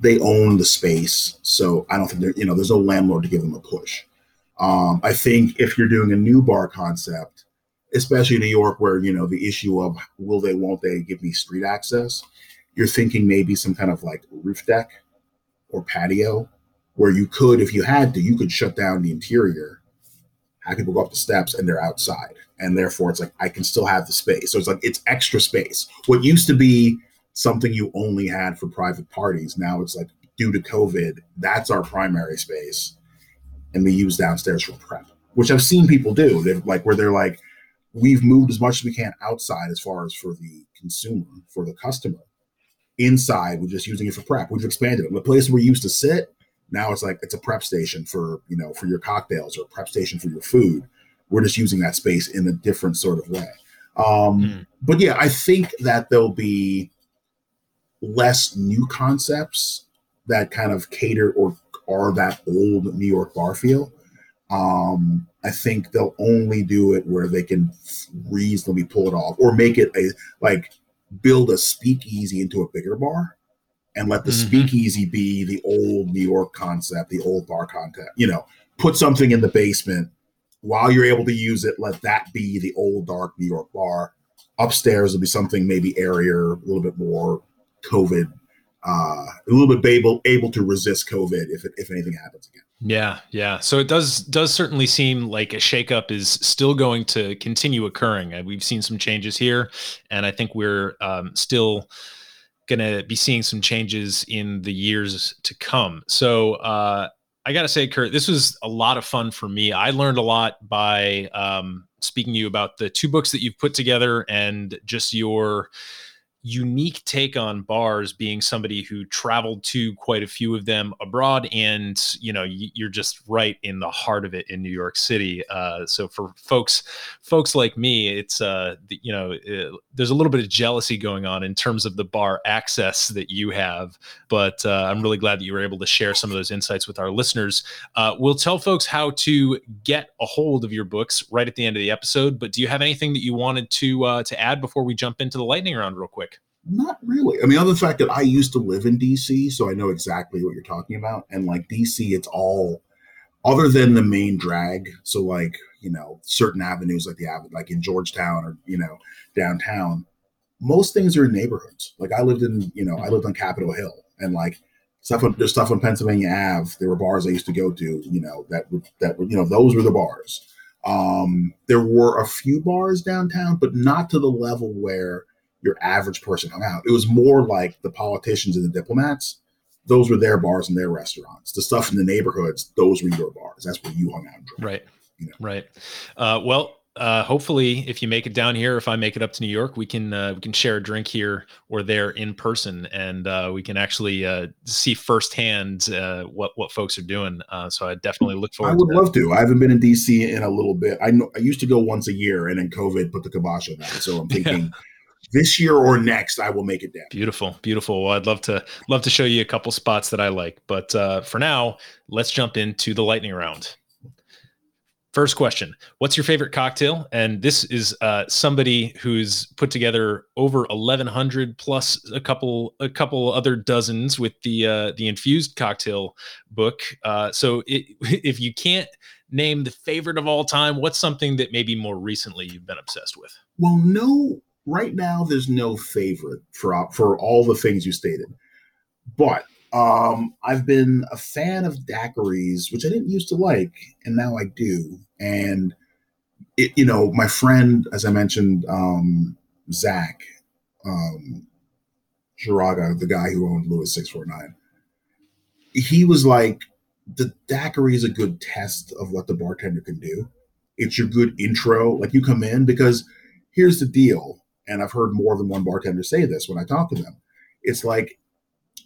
they own the space. So I don't think there, you know, there's no landlord to give them a push. Um, I think if you're doing a new bar concept, especially in New York, where you know the issue of will they, won't they give me street access, you're thinking maybe some kind of like roof deck or patio, where you could, if you had to, you could shut down the interior, have people go up the steps, and they're outside, and therefore it's like I can still have the space. So it's like it's extra space. What used to be something you only had for private parties, now it's like due to COVID, that's our primary space and we use downstairs for prep, which I've seen people do. They're like where they're like, we've moved as much as we can outside as far as for the consumer, for the customer. Inside, we're just using it for prep. We've expanded it. The place where we used to sit, now it's like it's a prep station for you know for your cocktails or a prep station for your food. We're just using that space in a different sort of way. Um, mm. But yeah, I think that there'll be less new concepts that kind of cater or are that old New York bar feel. Um, I think they'll only do it where they can reasonably pull it off or make it a like build a speakeasy into a bigger bar and let the mm-hmm. speakeasy be the old New York concept, the old bar concept. You know, put something in the basement while you're able to use it. Let that be the old dark New York bar. Upstairs will be something maybe airier, a little bit more COVID uh, a little bit able able to resist COVID if if anything happens again. Yeah, yeah. So it does does certainly seem like a shakeup is still going to continue occurring. Uh, we've seen some changes here, and I think we're um, still going to be seeing some changes in the years to come. So uh, I got to say, Kurt, this was a lot of fun for me. I learned a lot by um, speaking to you about the two books that you've put together and just your unique take on bars being somebody who traveled to quite a few of them abroad and you know you're just right in the heart of it in new york city. Uh, so for folks folks like me it's uh you know it, uh, there's a little bit of jealousy going on in terms of the bar access that you have but uh, i'm really glad that you were able to share some of those insights with our listeners. Uh, we'll tell folks how to get a hold of your books right at the end of the episode but do you have anything that you wanted to uh, to add before we jump into the lightning round real quick not really. I mean, other than the fact that I used to live in DC, so I know exactly what you're talking about. And like DC, it's all other than the main drag. So like, you know, certain avenues like the avenue, like in Georgetown or, you know, downtown, most things are in neighborhoods. Like I lived in, you know, I lived on Capitol Hill and like stuff on there's stuff on Pennsylvania Ave. There were bars I used to go to, you know, that would that would, you know, those were the bars. Um, there were a few bars downtown, but not to the level where your average person hung out. It was more like the politicians and the diplomats. Those were their bars and their restaurants. The stuff in the neighborhoods, those were your bars. That's where you hung out. Right. You know? Right. Uh, well, uh, hopefully, if you make it down here, if I make it up to New York, we can uh, we can share a drink here or there in person, and uh, we can actually uh, see firsthand uh, what what folks are doing. Uh, so I definitely look forward. I would to love to. I haven't been in DC in a little bit. I know I used to go once a year, and then COVID put the kibosh on that. So I'm (laughs) thinking. yeah this year or next, I will make it down. Beautiful, beautiful. Well, I'd love to love to show you a couple spots that I like, but uh, for now, let's jump into the lightning round. First question: What's your favorite cocktail? And this is uh, somebody who's put together over eleven hundred plus a couple a couple other dozens with the uh, the infused cocktail book. Uh, so it, (laughs) if you can't name the favorite of all time, what's something that maybe more recently you've been obsessed with? Well, no right now there's no favorite for for all the things you stated, but um, I've been a fan of daiquiris, which I didn't used to like, and now I do. And it, you know, my friend, as I mentioned, um, Zach um, Sharaga, the guy who owned Louis Six Four Nine, he was like, the daiquiri is a good test of what the bartender can do. It's your good intro. Like you come in because here's the deal and I've heard more than one bartender say this when I talk to them. It's like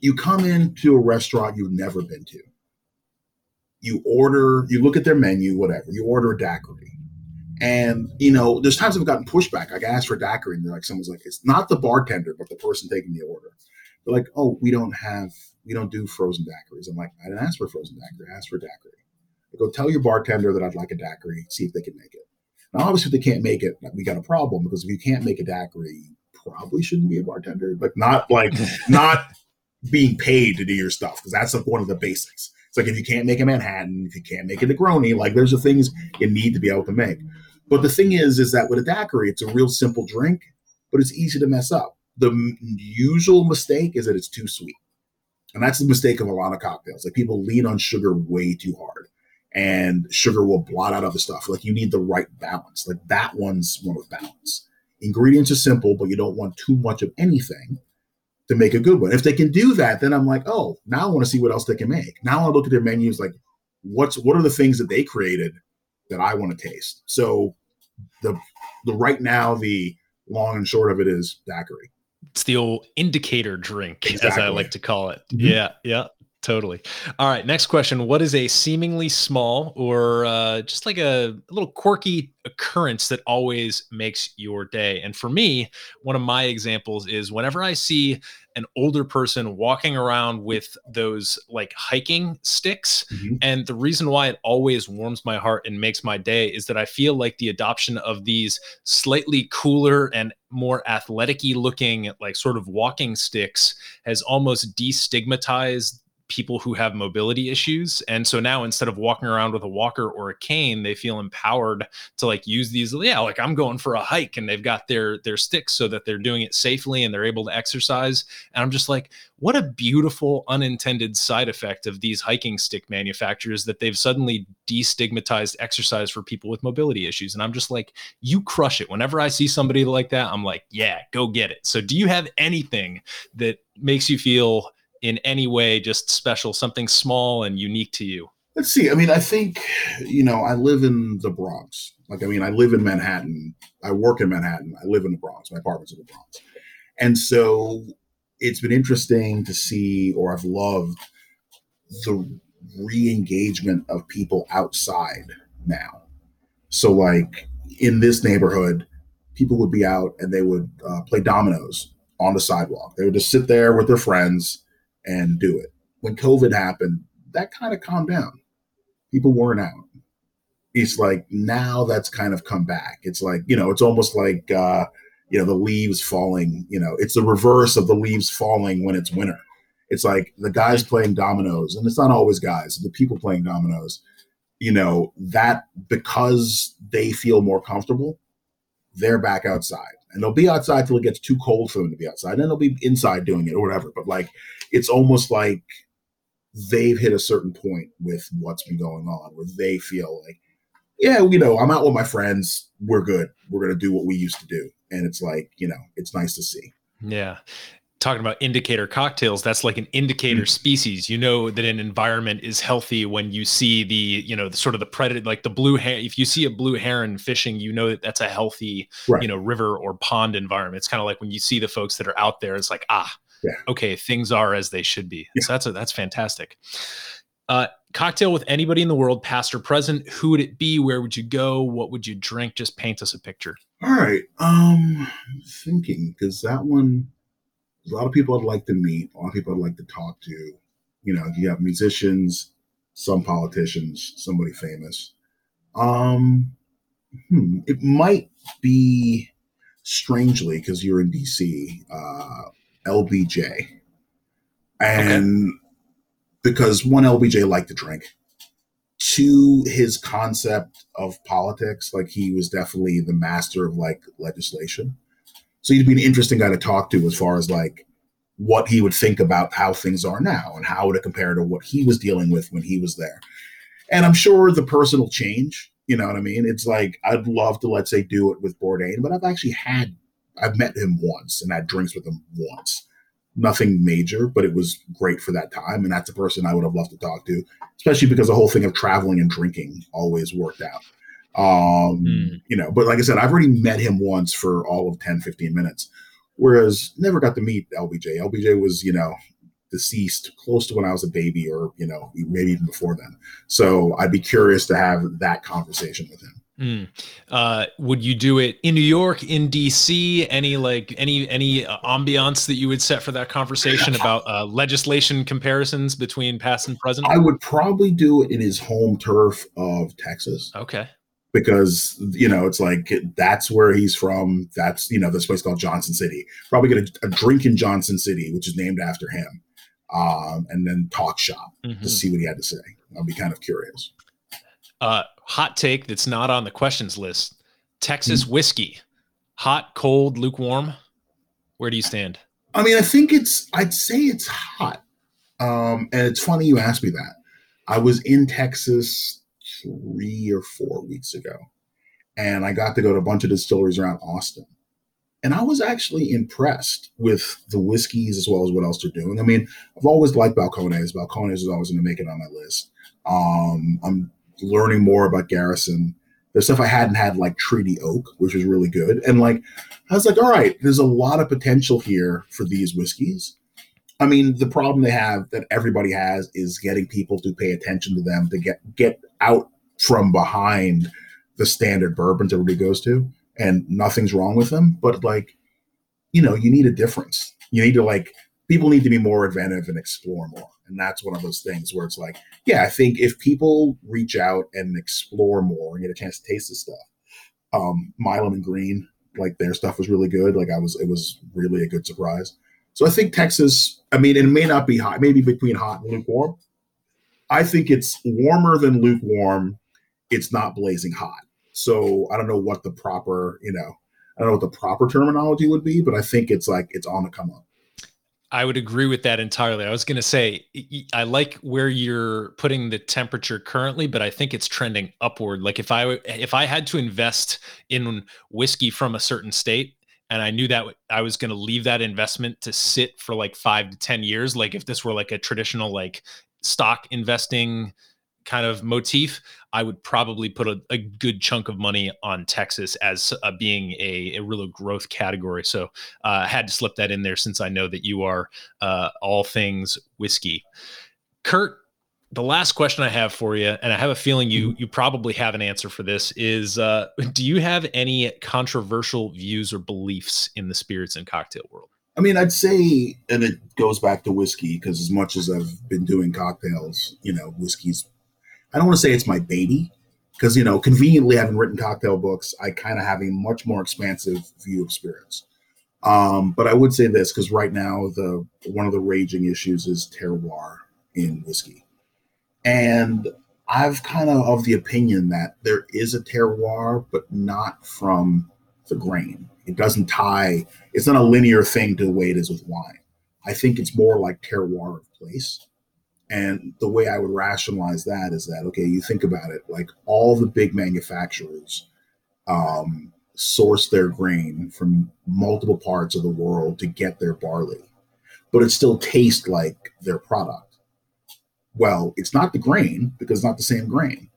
you come into a restaurant you've never been to. You order, you look at their menu, whatever. You order a daiquiri, and you know, there's times I've gotten pushback. Like I asked for a daiquiri, and they're like, someone's like, it's not the bartender, but the person taking the order. They're like, oh, we don't have, we don't do frozen daiquiris. I'm like, I didn't ask for frozen daiquiri. I asked for daiquiri. I go tell your bartender that I'd like a daiquiri. See if they can make it. Now, obviously, if they can't make it, we got a problem because if you can't make a daiquiri, you probably shouldn't be a bartender. Like, not like (laughs) not being paid to do your stuff because that's like one of the basics. It's like if you can't make a Manhattan, if you can't make a Negroni, like there's the things you need to be able to make. But the thing is, is that with a daiquiri, it's a real simple drink, but it's easy to mess up. The m- usual mistake is that it's too sweet. And that's the mistake of a lot of cocktails. Like people lean on sugar way too hard and sugar will blot out other stuff. Like you need the right balance. Like that one's one with balance. Ingredients are simple, but you don't want too much of anything to make a good one. If they can do that, then I'm like, oh, now I want to see what else they can make. Now I look at their menus like, what's what are the things that they created that I want to taste? So the the right now the long and short of it is daiquiri. It's the old indicator drink, as I like to call it. Mhm. Yeah, yeah, totally. All right, next question. What is a seemingly small or uh, just like a, a little quirky occurrence that always makes your day? And for me, one of my examples is whenever I see an older person walking around with those like hiking sticks, Mhm. and the reason why it always warms my heart and makes my day is that I feel like the adoption of these slightly cooler and more athletic looking, like sort of walking sticks, has almost destigmatized people who have mobility issues. And so now instead of walking around with a walker or a cane, they feel empowered to like use these. Yeah, like I'm going for a hike and they've got their their sticks so that they're doing it safely and they're able to exercise. And I'm just like, what a beautiful unintended side effect of these hiking stick manufacturers that they've suddenly destigmatized exercise for people with mobility issues and i'm just like you crush it whenever i see somebody like that i'm like yeah go get it so do you have anything that makes you feel in any way just special something small and unique to you Let's see. I mean, I think, you know, I live in the Bronx. Like, I mean, I live in Manhattan. I work in Manhattan. I live in the Bronx. My apartment's in the Bronx. And so it's been interesting to see, or I've loved the re engagement of people outside now. So, like, in this neighborhood, people would be out and they would uh, play dominoes on the sidewalk. They would just sit there with their friends and do it. When COVID happened, that kind of calmed down. People weren't out. It's like now that's kind of come back. It's like, you know, it's almost like, uh, you know, the leaves falling, you know, it's the reverse of the leaves falling when it's winter. It's like the guys playing dominoes, and it's not always guys, the people playing dominoes, you know, that because they feel more comfortable, they're back outside. And they'll be outside till it gets too cold for them to be outside. And then they'll be inside doing it or whatever. But like, it's almost like they've hit a certain point with what's been going on where they feel like, yeah, you know, I'm out with my friends. We're good. We're going to do what we used to do. And it's like, you know, it's nice to see. yeah talking about indicator cocktails that's like an indicator species you know that an environment is healthy when you see the you know the sort of the predator like the blue heron if you see a blue heron fishing you know that that's a healthy Right. you know river or pond environment it's kind of like when you see the folks that are out there it's like ah Yeah. okay things are as they should be so that's a, that's fantastic uh cocktail with anybody in the world past or present who would it be where would you go what would you drink just paint us a picture All right. Um, I'm thinking because that one, a lot of people I'd like to meet, a lot of people I'd like to talk to. You know, you have musicians, some politicians, somebody famous. Um, hmm, it might be strangely because you're in DC, uh, LBJ, and because one LBJ liked to drink to his concept of politics, like he was definitely the master of like legislation. So he'd be an interesting guy to talk to as far as like what he would think about how things are now and how would it compare to what he was dealing with when he was there. And I'm sure the person will change. You know what I mean? It's like I'd love to let's say do it with Bourdain, but I've actually had I've met him once and had drinks with him once. Nothing major, but it was great for that time. And that's a person I would have loved to talk to, especially because the whole thing of traveling and drinking always worked out. Um, Hmm. you know, but like I said, I've already met him once for all of 10, 15 minutes, whereas never got to meet LBJ. LBJ was, you know, deceased close to when I was a baby or, you know, maybe even before then. So I'd be curious to have that conversation with him. Mm. Uh, would you do it in New York, in DC? Any like any any uh, ambiance that you would set for that conversation about uh, legislation comparisons between past and present? I would probably do it in his home turf of Texas. Okay. Because you know it's like that's where he's from. That's you know this place called Johnson City. Probably get a, a drink in Johnson City, which is named after him, um, and then talk shop Mhm. to see what he had to say. I'll be kind of curious. Uh, hot take that's not on the questions list: Texas Hmm. whiskey, hot, cold, lukewarm. Where do you stand? I mean, I think it's, I'd say it's hot. Um, and it's funny you asked me that. I was in Texas three or four weeks ago, and I got to go to a bunch of distilleries around Austin. And I was actually impressed with the whiskeys as well as what else they're doing. I mean, I've always liked Balcones. Balcones is always going to make it on my list. Um, I'm learning more about Garrison. There's stuff I hadn't had, like Treaty Oak, which was really good. And like, I was like, all right, there's a lot of potential here for these whiskeys. I mean, the problem they have that everybody has is getting people to pay attention to them to get get out from behind the standard bourbons everybody goes to, and nothing's wrong with them. But like, you know, you need a difference. You need to like people need to be more inventive and explore more. And that's one of those things where it's like, yeah, I think if people reach out and explore more and get a chance to taste this stuff, um, Milam and Greene, like their stuff was really good. Like I was, it was really a good surprise. So I think Texas, I mean, it may not be hot, maybe between hot and lukewarm. I think it's warmer than lukewarm. It's not blazing hot. So I don't know what the proper, you know, I don't know what the proper terminology would be, but I think it's like it's on the come up. I would agree with that entirely. I was going to say I like where you're putting the temperature currently, but I think it's trending upward. Like if I if I had to invest in whiskey from a certain state and I knew that I was going to leave that investment to sit for like 5 to 10 years, like if this were like a traditional like stock investing kind of motif, I would probably put a, a good chunk of money on Texas as uh, being a, a real growth category. So uh, I had to slip that in there since I know that you are uh, all things whiskey. Kurt, the last question I have for you, and I have a feeling you you probably have an answer for this, is uh, (laughs) do you have any controversial views or beliefs in the spirits and cocktail world? I mean, I'd say, and it goes back to whiskey because as much as I've been doing cocktails, you know, whiskey's, I don't want to say it's my baby because, you know, conveniently having written cocktail books, I kind of have a much more expansive view of spirits. Um, but I would say this because right now, the one of the raging issues is terroir in whiskey. And I've kind of of the opinion that there is a terroir, but not from the grain. It doesn't tie, it's not a linear thing to the way it is with wine. I think it's more like terroir of place. And the way I would rationalize that is that, okay, you think about it, like all the big manufacturers um, source their grain from multiple parts of the world to get their barley, but it still tastes like their product. Well, it's not the grain because it's not the same grain.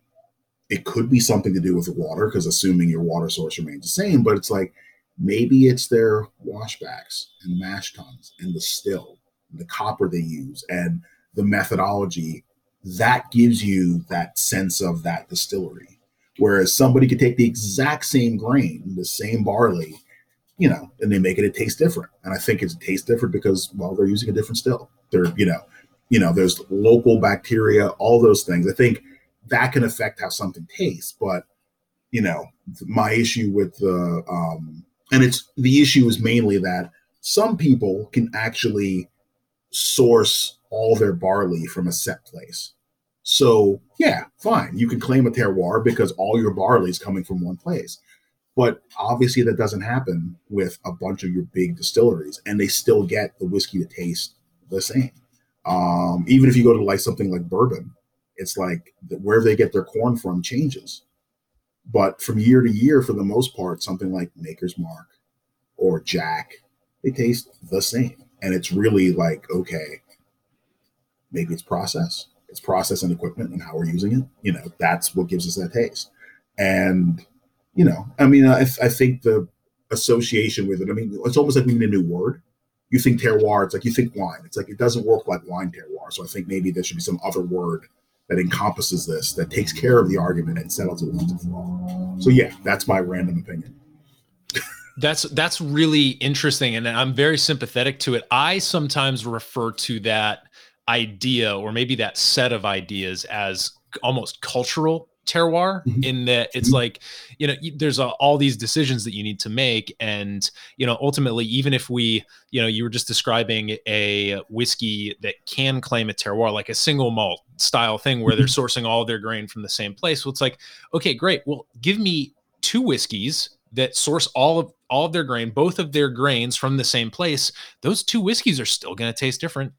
It could be something to do with the water because assuming your water source remains the same, but it's like maybe it's their washbacks and mash tuns and the still, and the copper they use, and the methodology that gives you that sense of that distillery. Whereas somebody could take the exact same grain, the same barley, you know, and they make it, it taste different. And I think it's tastes different because, well, they're using a different still. They're, you know, you know, there's local bacteria, all those things. I think that can affect how something tastes. But, you know, my issue with the, um, and it's the issue is mainly that some people can actually source all their barley from a set place. So, yeah, fine. You can claim a terroir because all your barley is coming from one place. But obviously, that doesn't happen with a bunch of your big distilleries, and they still get the whiskey to taste the same. Um, even if you go to like something like bourbon, it's like where they get their corn from changes. But from year to year, for the most part, something like Maker's Mark or Jack, they taste the same. And it's really like, okay, maybe it's process, it's process and equipment and how we're using it. You know, that's what gives us that taste. And, you know, I mean, uh, I, I think the association with it, I mean, it's almost like we need a new word. You think terroir, it's like you think wine. It's like it doesn't work like wine terroir. So I think maybe there should be some other word that encompasses this, that takes care of the argument and settles it once and for all. So yeah, that's my random opinion. That's that's really interesting, and I'm very sympathetic to it. I sometimes refer to that idea, or maybe that set of ideas, as almost cultural terroir Mhm. in that it's Mhm. like you know there's a, all these decisions that you need to make and you know ultimately even if we you know you were just describing a whiskey that can claim a terroir like a single malt style thing where they're sourcing all their grain from the same place well it's like okay great well give me two whiskeys that source all of all of their grain both of their grains from the same place those two whiskeys are still going to taste different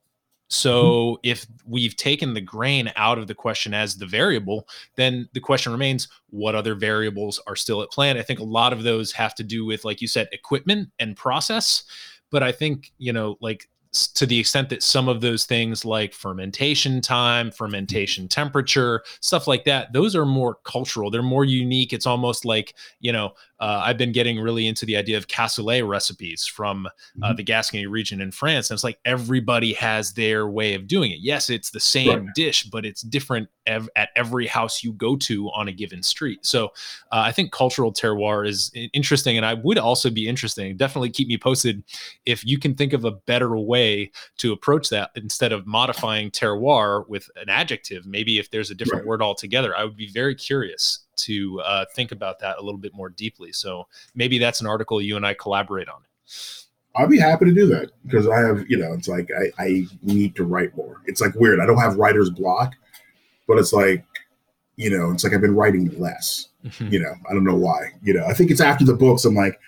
so mm-hmm. if we've taken the grain out of the question as the variable, then the question remains what other variables are still at play? And I think a lot of those have to do with, like you said, equipment and process. But I think, you know, like to the extent that some of those things like fermentation time, fermentation temperature, stuff like that, those are more cultural. They're more unique. It's almost like, you know, uh, I've been getting really into the idea of cassoulet recipes from uh, Mhm. the Gascony region in France. And it's like everybody has their way of doing it. Yes, it's the same Right. dish, but it's different ev- at every house you go to on a given street. So uh, I think cultural terroir is interesting. And I would also be interesting. Definitely keep me posted if you can think of a better way to approach that instead of modifying terroir with an adjective. Maybe if there's a different Right. word altogether, I would be very curious to uh, think about that a little bit more deeply. So maybe that's an article you and I collaborate on. I'd be happy to do that because I have, you know, it's like I, I need to write more. It's like weird. I don't have writer's block, but it's like, you know, it's like I've been writing less. You know, I don't know why. You know, I think it's after the books. I'm like,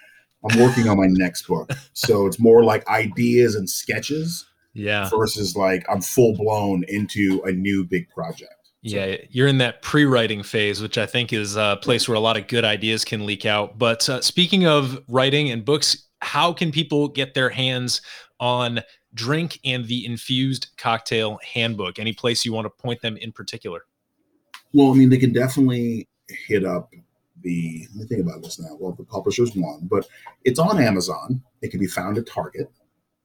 I'm working on my next book, so it's more like ideas and sketches yeah. versus like I'm full blown into a new big project. So- Yeah, you're in that pre-writing phase, which I think is a place where a lot of good ideas can leak out. But uh, speaking of writing and books, how can people get their hands on Drink and the Infused Cocktail Handbook? Any place you want to point them in particular? Well, I mean, they can definitely hit up the. Let me think about this now. Well, the publisher's one, but it's on Amazon. It can be found at Target.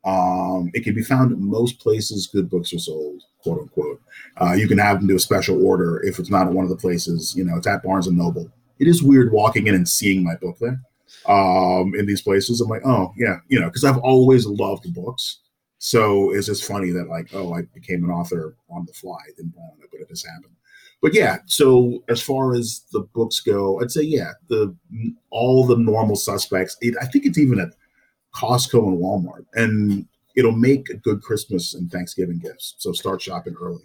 Um, it can be found at most places good books are sold, quote unquote. Uh, you can have them do a special order if it's not at one of the places. You know, it's at Barnes and Noble. It is weird walking in and seeing my book there. Um, in these places, I'm like, oh yeah, you know, because I've always loved books. So it's just funny that like, oh, I became an author on the fly. Didn't on it, but it just happened but yeah so as far as the books go i'd say yeah the all the normal suspects it, i think it's even at costco and walmart and it'll make a good christmas and thanksgiving gifts. So start shopping early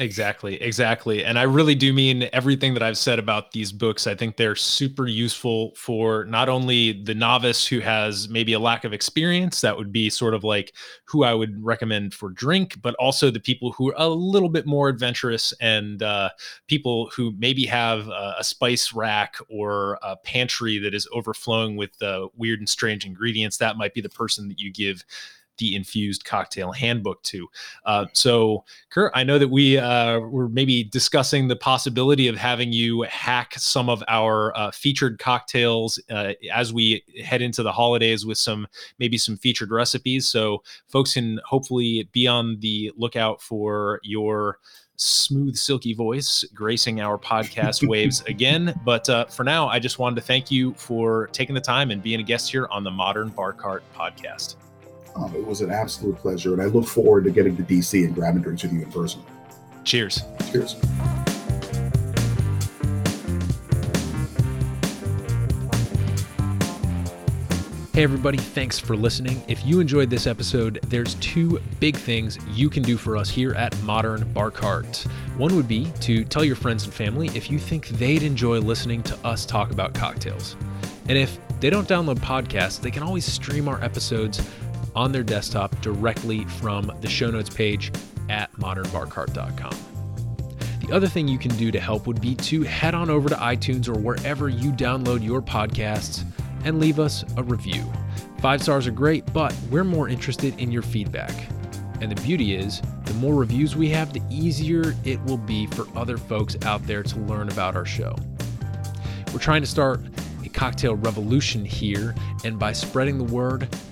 Exactly, exactly. And I really do mean everything that I've said about these books. I think they're super useful for not only the novice who has maybe a lack of experience, that would be sort of like who I would recommend for drink, but also the people who are a little bit more adventurous and uh, people who maybe have a, a spice rack or a pantry that is overflowing with uh, weird and strange ingredients. That might be the person that you give the infused cocktail handbook to. Uh, so, Kurt, I know that we uh, were maybe discussing the possibility of having you hack some of our uh, featured cocktails uh, as we head into the holidays with some maybe some featured recipes. So, folks can hopefully be on the lookout for your smooth, silky voice gracing our podcast (laughs) waves again. But uh, for now, I just wanted to thank you for taking the time and being a guest here on the Modern Bar Cart podcast. Um, it was an absolute pleasure and i look forward to getting to dc and grabbing drinks with you in person Cheers. cheers Hey, everybody, thanks for listening. If you enjoyed this episode, there's two big things you can do for us here at Modern Bar Cart. One would be to tell your friends and family if you think they'd enjoy listening to us talk about cocktails. And if they don't download podcasts, they can always stream our episodes on their desktop directly from the show notes page at modernbarcart.com. The other thing you can do to help would be to head on over to iTunes or wherever you download your podcasts and leave us a review. Five stars are great, but we're more interested in your feedback. And the beauty is, the more reviews we have, the easier it will be for other folks out there to learn about our show. We're trying to start a cocktail revolution here, and by spreading the word,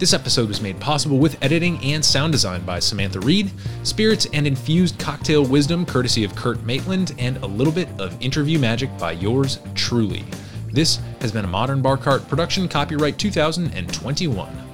This episode was made possible with editing and sound design by Samantha Reed, spirits and infused cocktail wisdom courtesy of Kurt Maitland, and a little bit of interview magic by yours truly. This has been a Modern Bar Cart production, copyright 2021.